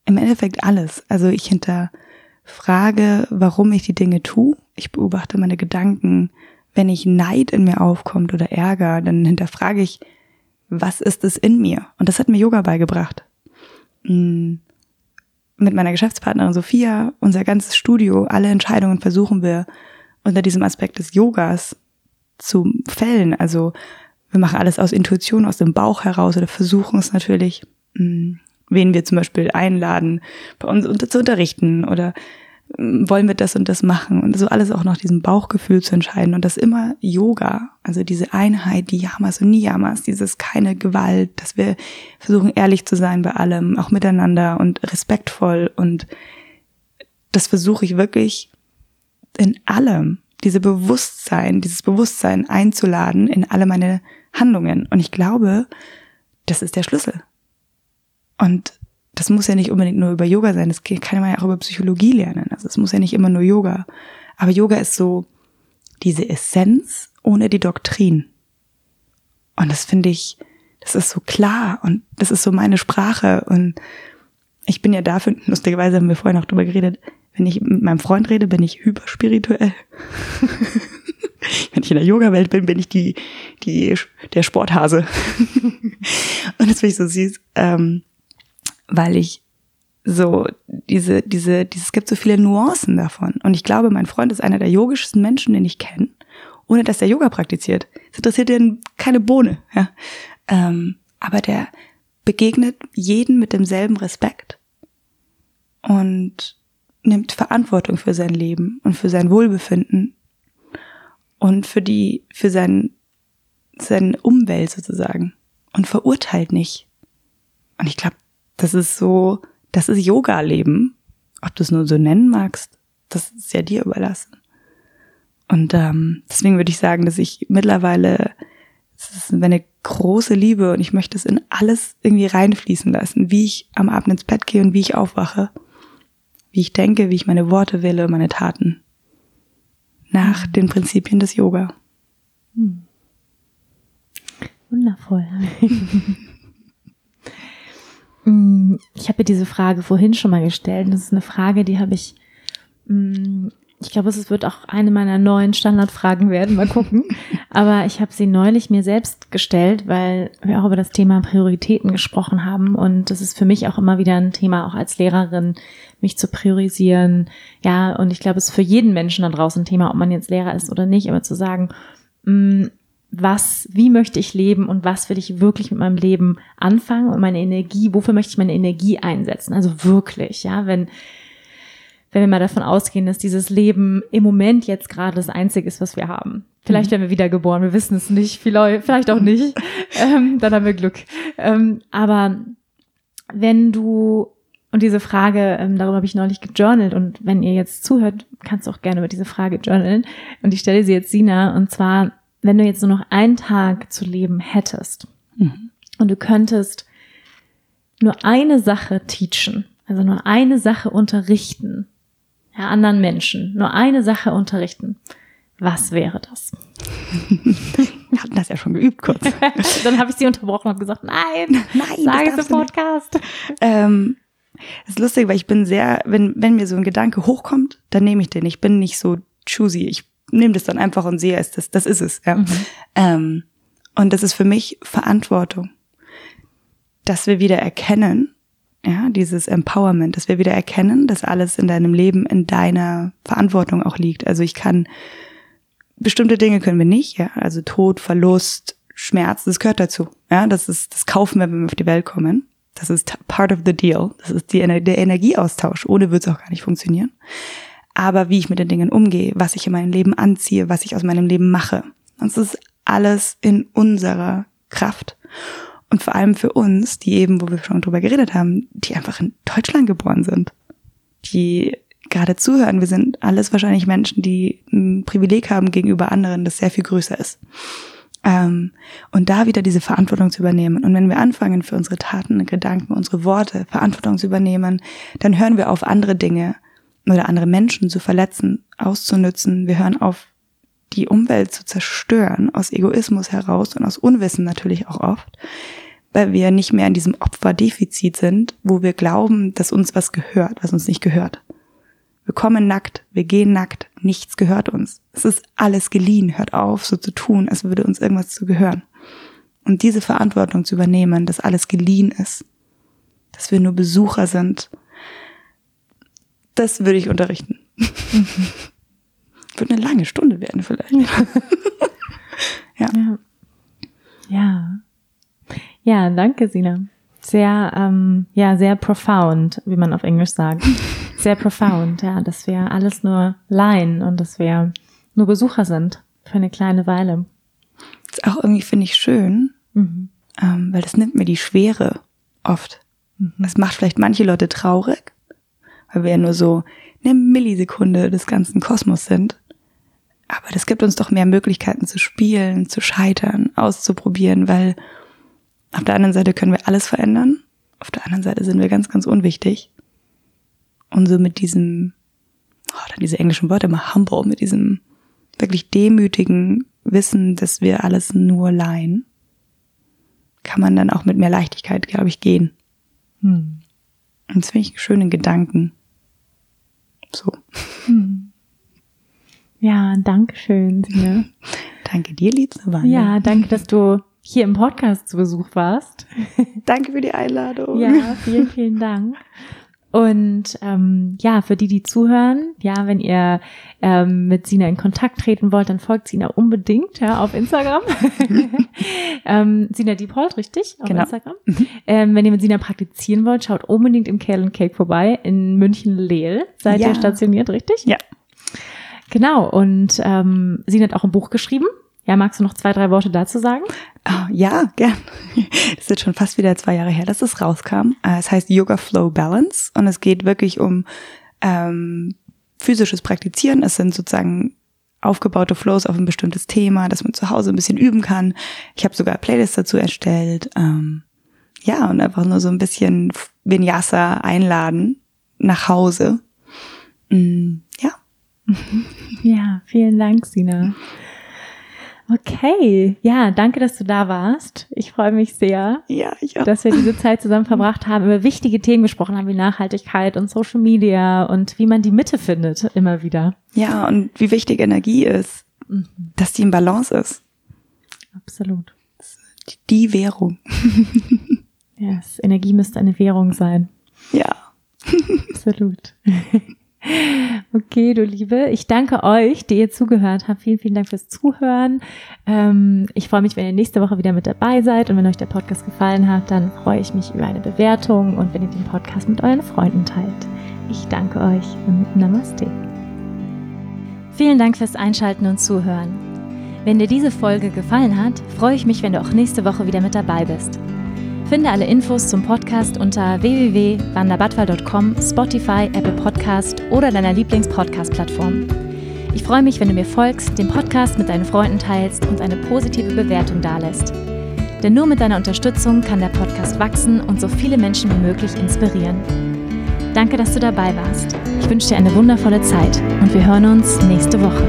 Im Endeffekt alles. Also ich hinterfrage, warum ich die Dinge tue. Ich beobachte meine Gedanken. Wenn ich Neid in mir aufkommt oder Ärger, dann hinterfrage ich, was ist es in mir? Und das hat mir Yoga beigebracht. Mm. Mit meiner Geschäftspartnerin Sophia, unser ganzes Studio, alle Entscheidungen versuchen wir unter diesem Aspekt des Yogas zu fällen. Also wir machen alles aus Intuition, aus dem Bauch heraus oder versuchen es natürlich, mm, wen wir zum Beispiel einladen, bei uns zu unterrichten oder wollen wir das und das machen? Und so alles auch nach diesem Bauchgefühl zu entscheiden. Und das immer Yoga, also diese Einheit, die Yamas und Niyamas, dieses keine Gewalt, dass wir versuchen ehrlich zu sein bei allem, auch miteinander und respektvoll. Und das versuche ich wirklich in allem, diese Bewusstsein, dieses Bewusstsein einzuladen in alle meine Handlungen. Und ich glaube, das ist der Schlüssel. Und das muss ja nicht unbedingt nur über Yoga sein, das kann man ja auch über Psychologie lernen. Also es muss ja nicht immer nur Yoga. Aber Yoga ist so diese Essenz ohne die Doktrin. Und das finde ich, das ist so klar und das ist so meine Sprache. Und ich bin ja dafür, [laughs] lustigerweise haben wir vorher noch drüber geredet, wenn ich mit meinem Freund rede, bin ich hyperspirituell. [laughs] wenn ich in der Yoga-Welt bin, bin ich die, die, der Sporthase. [laughs] und das finde ich so süß. Ähm, weil ich so diese, diese, dieses, es gibt so viele Nuancen davon. Und ich glaube, mein Freund ist einer der yogischsten Menschen, den ich kenne, ohne dass er Yoga praktiziert. Es interessiert ihn keine Bohne. Ja. Ähm, aber der begegnet jeden mit demselben Respekt und nimmt Verantwortung für sein Leben und für sein Wohlbefinden und für die, für sein, seine Umwelt sozusagen und verurteilt nicht. Und ich glaube, das ist so, das ist Yoga-Leben. Ob du es nur so nennen magst, das ist ja dir überlassen. Und ähm, deswegen würde ich sagen, dass ich mittlerweile, es ist eine große Liebe und ich möchte es in alles irgendwie reinfließen lassen, wie ich am Abend ins Bett gehe und wie ich aufwache, wie ich denke, wie ich meine Worte wähle, meine Taten. Nach den Prinzipien des Yoga. Hm. Wundervoll. [laughs] Mm, ich habe diese Frage vorhin schon mal gestellt. Das ist eine Frage, die habe ich, mm, ich glaube, es wird auch eine meiner neuen Standardfragen werden. Mal gucken. [laughs] Aber ich habe sie neulich mir selbst gestellt, weil wir auch über das Thema Prioritäten gesprochen haben. Und das ist für mich auch immer wieder ein Thema, auch als Lehrerin, mich zu priorisieren. Ja, und ich glaube, es ist für jeden Menschen da draußen ein Thema, ob man jetzt Lehrer ist oder nicht, aber zu sagen, mm, was, wie möchte ich leben und was will ich wirklich mit meinem Leben anfangen und meine Energie, wofür möchte ich meine Energie einsetzen? Also wirklich, ja, wenn, wenn wir mal davon ausgehen, dass dieses Leben im Moment jetzt gerade das Einzige ist, was wir haben. Vielleicht mhm. werden wir wiedergeboren, wir wissen es nicht, vielleicht auch nicht. [laughs] ähm, dann haben wir Glück. Ähm, aber wenn du und diese Frage, ähm, darüber habe ich neulich gejournalt und wenn ihr jetzt zuhört, kannst du auch gerne über diese Frage journalen. Und ich stelle sie jetzt Sina und zwar, wenn du jetzt nur noch einen Tag zu leben hättest mhm. und du könntest nur eine Sache teachen, also nur eine Sache unterrichten, ja, anderen Menschen, nur eine Sache unterrichten, was wäre das? [laughs] Wir hatten das ja schon geübt kurz. [laughs] Dann habe ich sie unterbrochen und gesagt, nein, [laughs] nein, sag es im Podcast. Ähm, das ist lustig, weil ich bin sehr, wenn, wenn mir so ein Gedanke hochkommt, dann nehme ich den. Ich bin nicht so choosy. Ich nehme das dann einfach und sehe es, das, das ist es. Ja. Mhm. Ähm, und das ist für mich Verantwortung. Dass wir wieder erkennen, ja, dieses Empowerment, dass wir wieder erkennen, dass alles in deinem Leben in deiner Verantwortung auch liegt. Also ich kann, bestimmte Dinge können wir nicht, ja, also Tod, Verlust, Schmerz, das gehört dazu. Ja, das ist, das kaufen wir, wenn wir auf die Welt kommen. Das ist part of the deal. Das ist die, der Energieaustausch. Ohne wird es auch gar nicht funktionieren. Aber wie ich mit den Dingen umgehe, was ich in meinem Leben anziehe, was ich aus meinem Leben mache. Das ist alles in unserer Kraft. Und vor allem für uns, die eben, wo wir schon drüber geredet haben, die einfach in Deutschland geboren sind. Die gerade zuhören. Wir sind alles wahrscheinlich Menschen, die ein Privileg haben gegenüber anderen, das sehr viel größer ist. Ähm, und da wieder diese Verantwortung zu übernehmen. Und wenn wir anfangen, für unsere Taten, Gedanken, unsere Worte Verantwortung zu übernehmen, dann hören wir auf, andere Dinge oder andere Menschen zu verletzen, auszunützen. Wir hören auf, die Umwelt zu zerstören, aus Egoismus heraus und aus Unwissen natürlich auch oft, weil wir nicht mehr in diesem Opferdefizit sind, wo wir glauben, dass uns was gehört, was uns nicht gehört. Wir kommen nackt, wir gehen nackt, nichts gehört uns. Es ist alles geliehen, hört auf, so zu tun, als würde uns irgendwas zu gehören. Und diese Verantwortung zu übernehmen, dass alles geliehen ist, dass wir nur Besucher sind, das würde ich unterrichten. Wird eine lange Stunde werden vielleicht. [laughs] ja. ja. Ja. Ja, danke, Sina. Sehr, ähm, ja, sehr profound, wie man auf Englisch sagt [laughs] sehr profound, ja, dass wir alles nur leihen und dass wir nur Besucher sind für eine kleine Weile. Das ist auch irgendwie, finde ich, schön, mhm. ähm, weil das nimmt mir die Schwere oft. Mhm. Das macht vielleicht manche Leute traurig, weil wir ja nur so eine Millisekunde des ganzen Kosmos sind. Aber das gibt uns doch mehr Möglichkeiten zu spielen, zu scheitern, auszuprobieren, weil auf der anderen Seite können wir alles verändern, auf der anderen Seite sind wir ganz, ganz unwichtig. Und so mit diesem, oh, dann diese englischen Worte immer humble, mit diesem wirklich demütigen Wissen, dass wir alles nur leihen, kann man dann auch mit mehr Leichtigkeit, glaube ich, gehen. Hm. Und das finde ich einen schönen Gedanken. So. Hm. Ja, danke schön, Sina. [laughs] danke dir, liebste. Ja, danke, dass du hier im Podcast zu Besuch warst. [laughs] danke für die Einladung. Ja, vielen, vielen Dank. Und ähm, ja, für die, die zuhören, ja, wenn ihr ähm, mit Sina in Kontakt treten wollt, dann folgt Sina unbedingt ja, auf Instagram. [laughs] ähm, Sina Diepold, richtig? Auf genau. Instagram. Mhm. Ähm, wenn ihr mit Sina praktizieren wollt, schaut unbedingt im Kale Cake vorbei in München-Lehl. Seid ja. ihr stationiert, richtig? Ja. Genau. Und ähm, Sina hat auch ein Buch geschrieben. Ja, magst du noch zwei, drei Worte dazu sagen? Oh, ja, gern. [laughs] Das ist schon fast wieder zwei Jahre her, dass es rauskam. Äh, es heißt Yoga Flow Balance und es geht wirklich um ähm, physisches Praktizieren. Es sind sozusagen aufgebaute Flows auf ein bestimmtes Thema, dass man zu Hause ein bisschen üben kann. Ich habe sogar Playlists dazu erstellt. Ähm, ja, und einfach nur so ein bisschen Vinyasa einladen nach Hause. Mm, ja. Ja, vielen Dank, Sina. Okay, ja, danke, dass du da warst. Ich freue mich sehr, ja, ich auch. dass wir diese [laughs] Zeit zusammen verbracht haben, über wichtige Themen gesprochen haben, wie Nachhaltigkeit und Social Media und wie man die Mitte findet, immer wieder. Ja, und wie wichtig Energie ist, mhm. dass die in Balance ist. Absolut. Die Währung. [laughs] Yes, Energie müsste eine Währung sein. Ja. [laughs] Absolut. Okay, du Liebe, ich danke euch, die ihr zugehört habt. Vielen, vielen Dank fürs Zuhören. Ähm, ich freue mich, wenn ihr nächste Woche wieder mit dabei seid und wenn euch der Podcast gefallen hat, dann freue ich mich über eine Bewertung und wenn ihr den Podcast mit euren Freunden teilt. Ich danke euch und Namaste. Vielen Dank fürs Einschalten und Zuhören. Wenn dir diese Folge gefallen hat, freue ich mich, wenn du auch nächste Woche wieder mit dabei bist. Finde alle Infos zum Podcast unter www.wanderbadwal.com, Spotify, Apple Podcast oder deiner Lieblings-Podcast-Plattform. Ich freue mich, wenn du mir folgst, den Podcast mit deinen Freunden teilst und eine positive Bewertung dalässt. Denn nur mit deiner Unterstützung kann der Podcast wachsen und so viele Menschen wie möglich inspirieren. Danke, dass du dabei warst. Ich wünsche dir eine wundervolle Zeit und wir hören uns nächste Woche.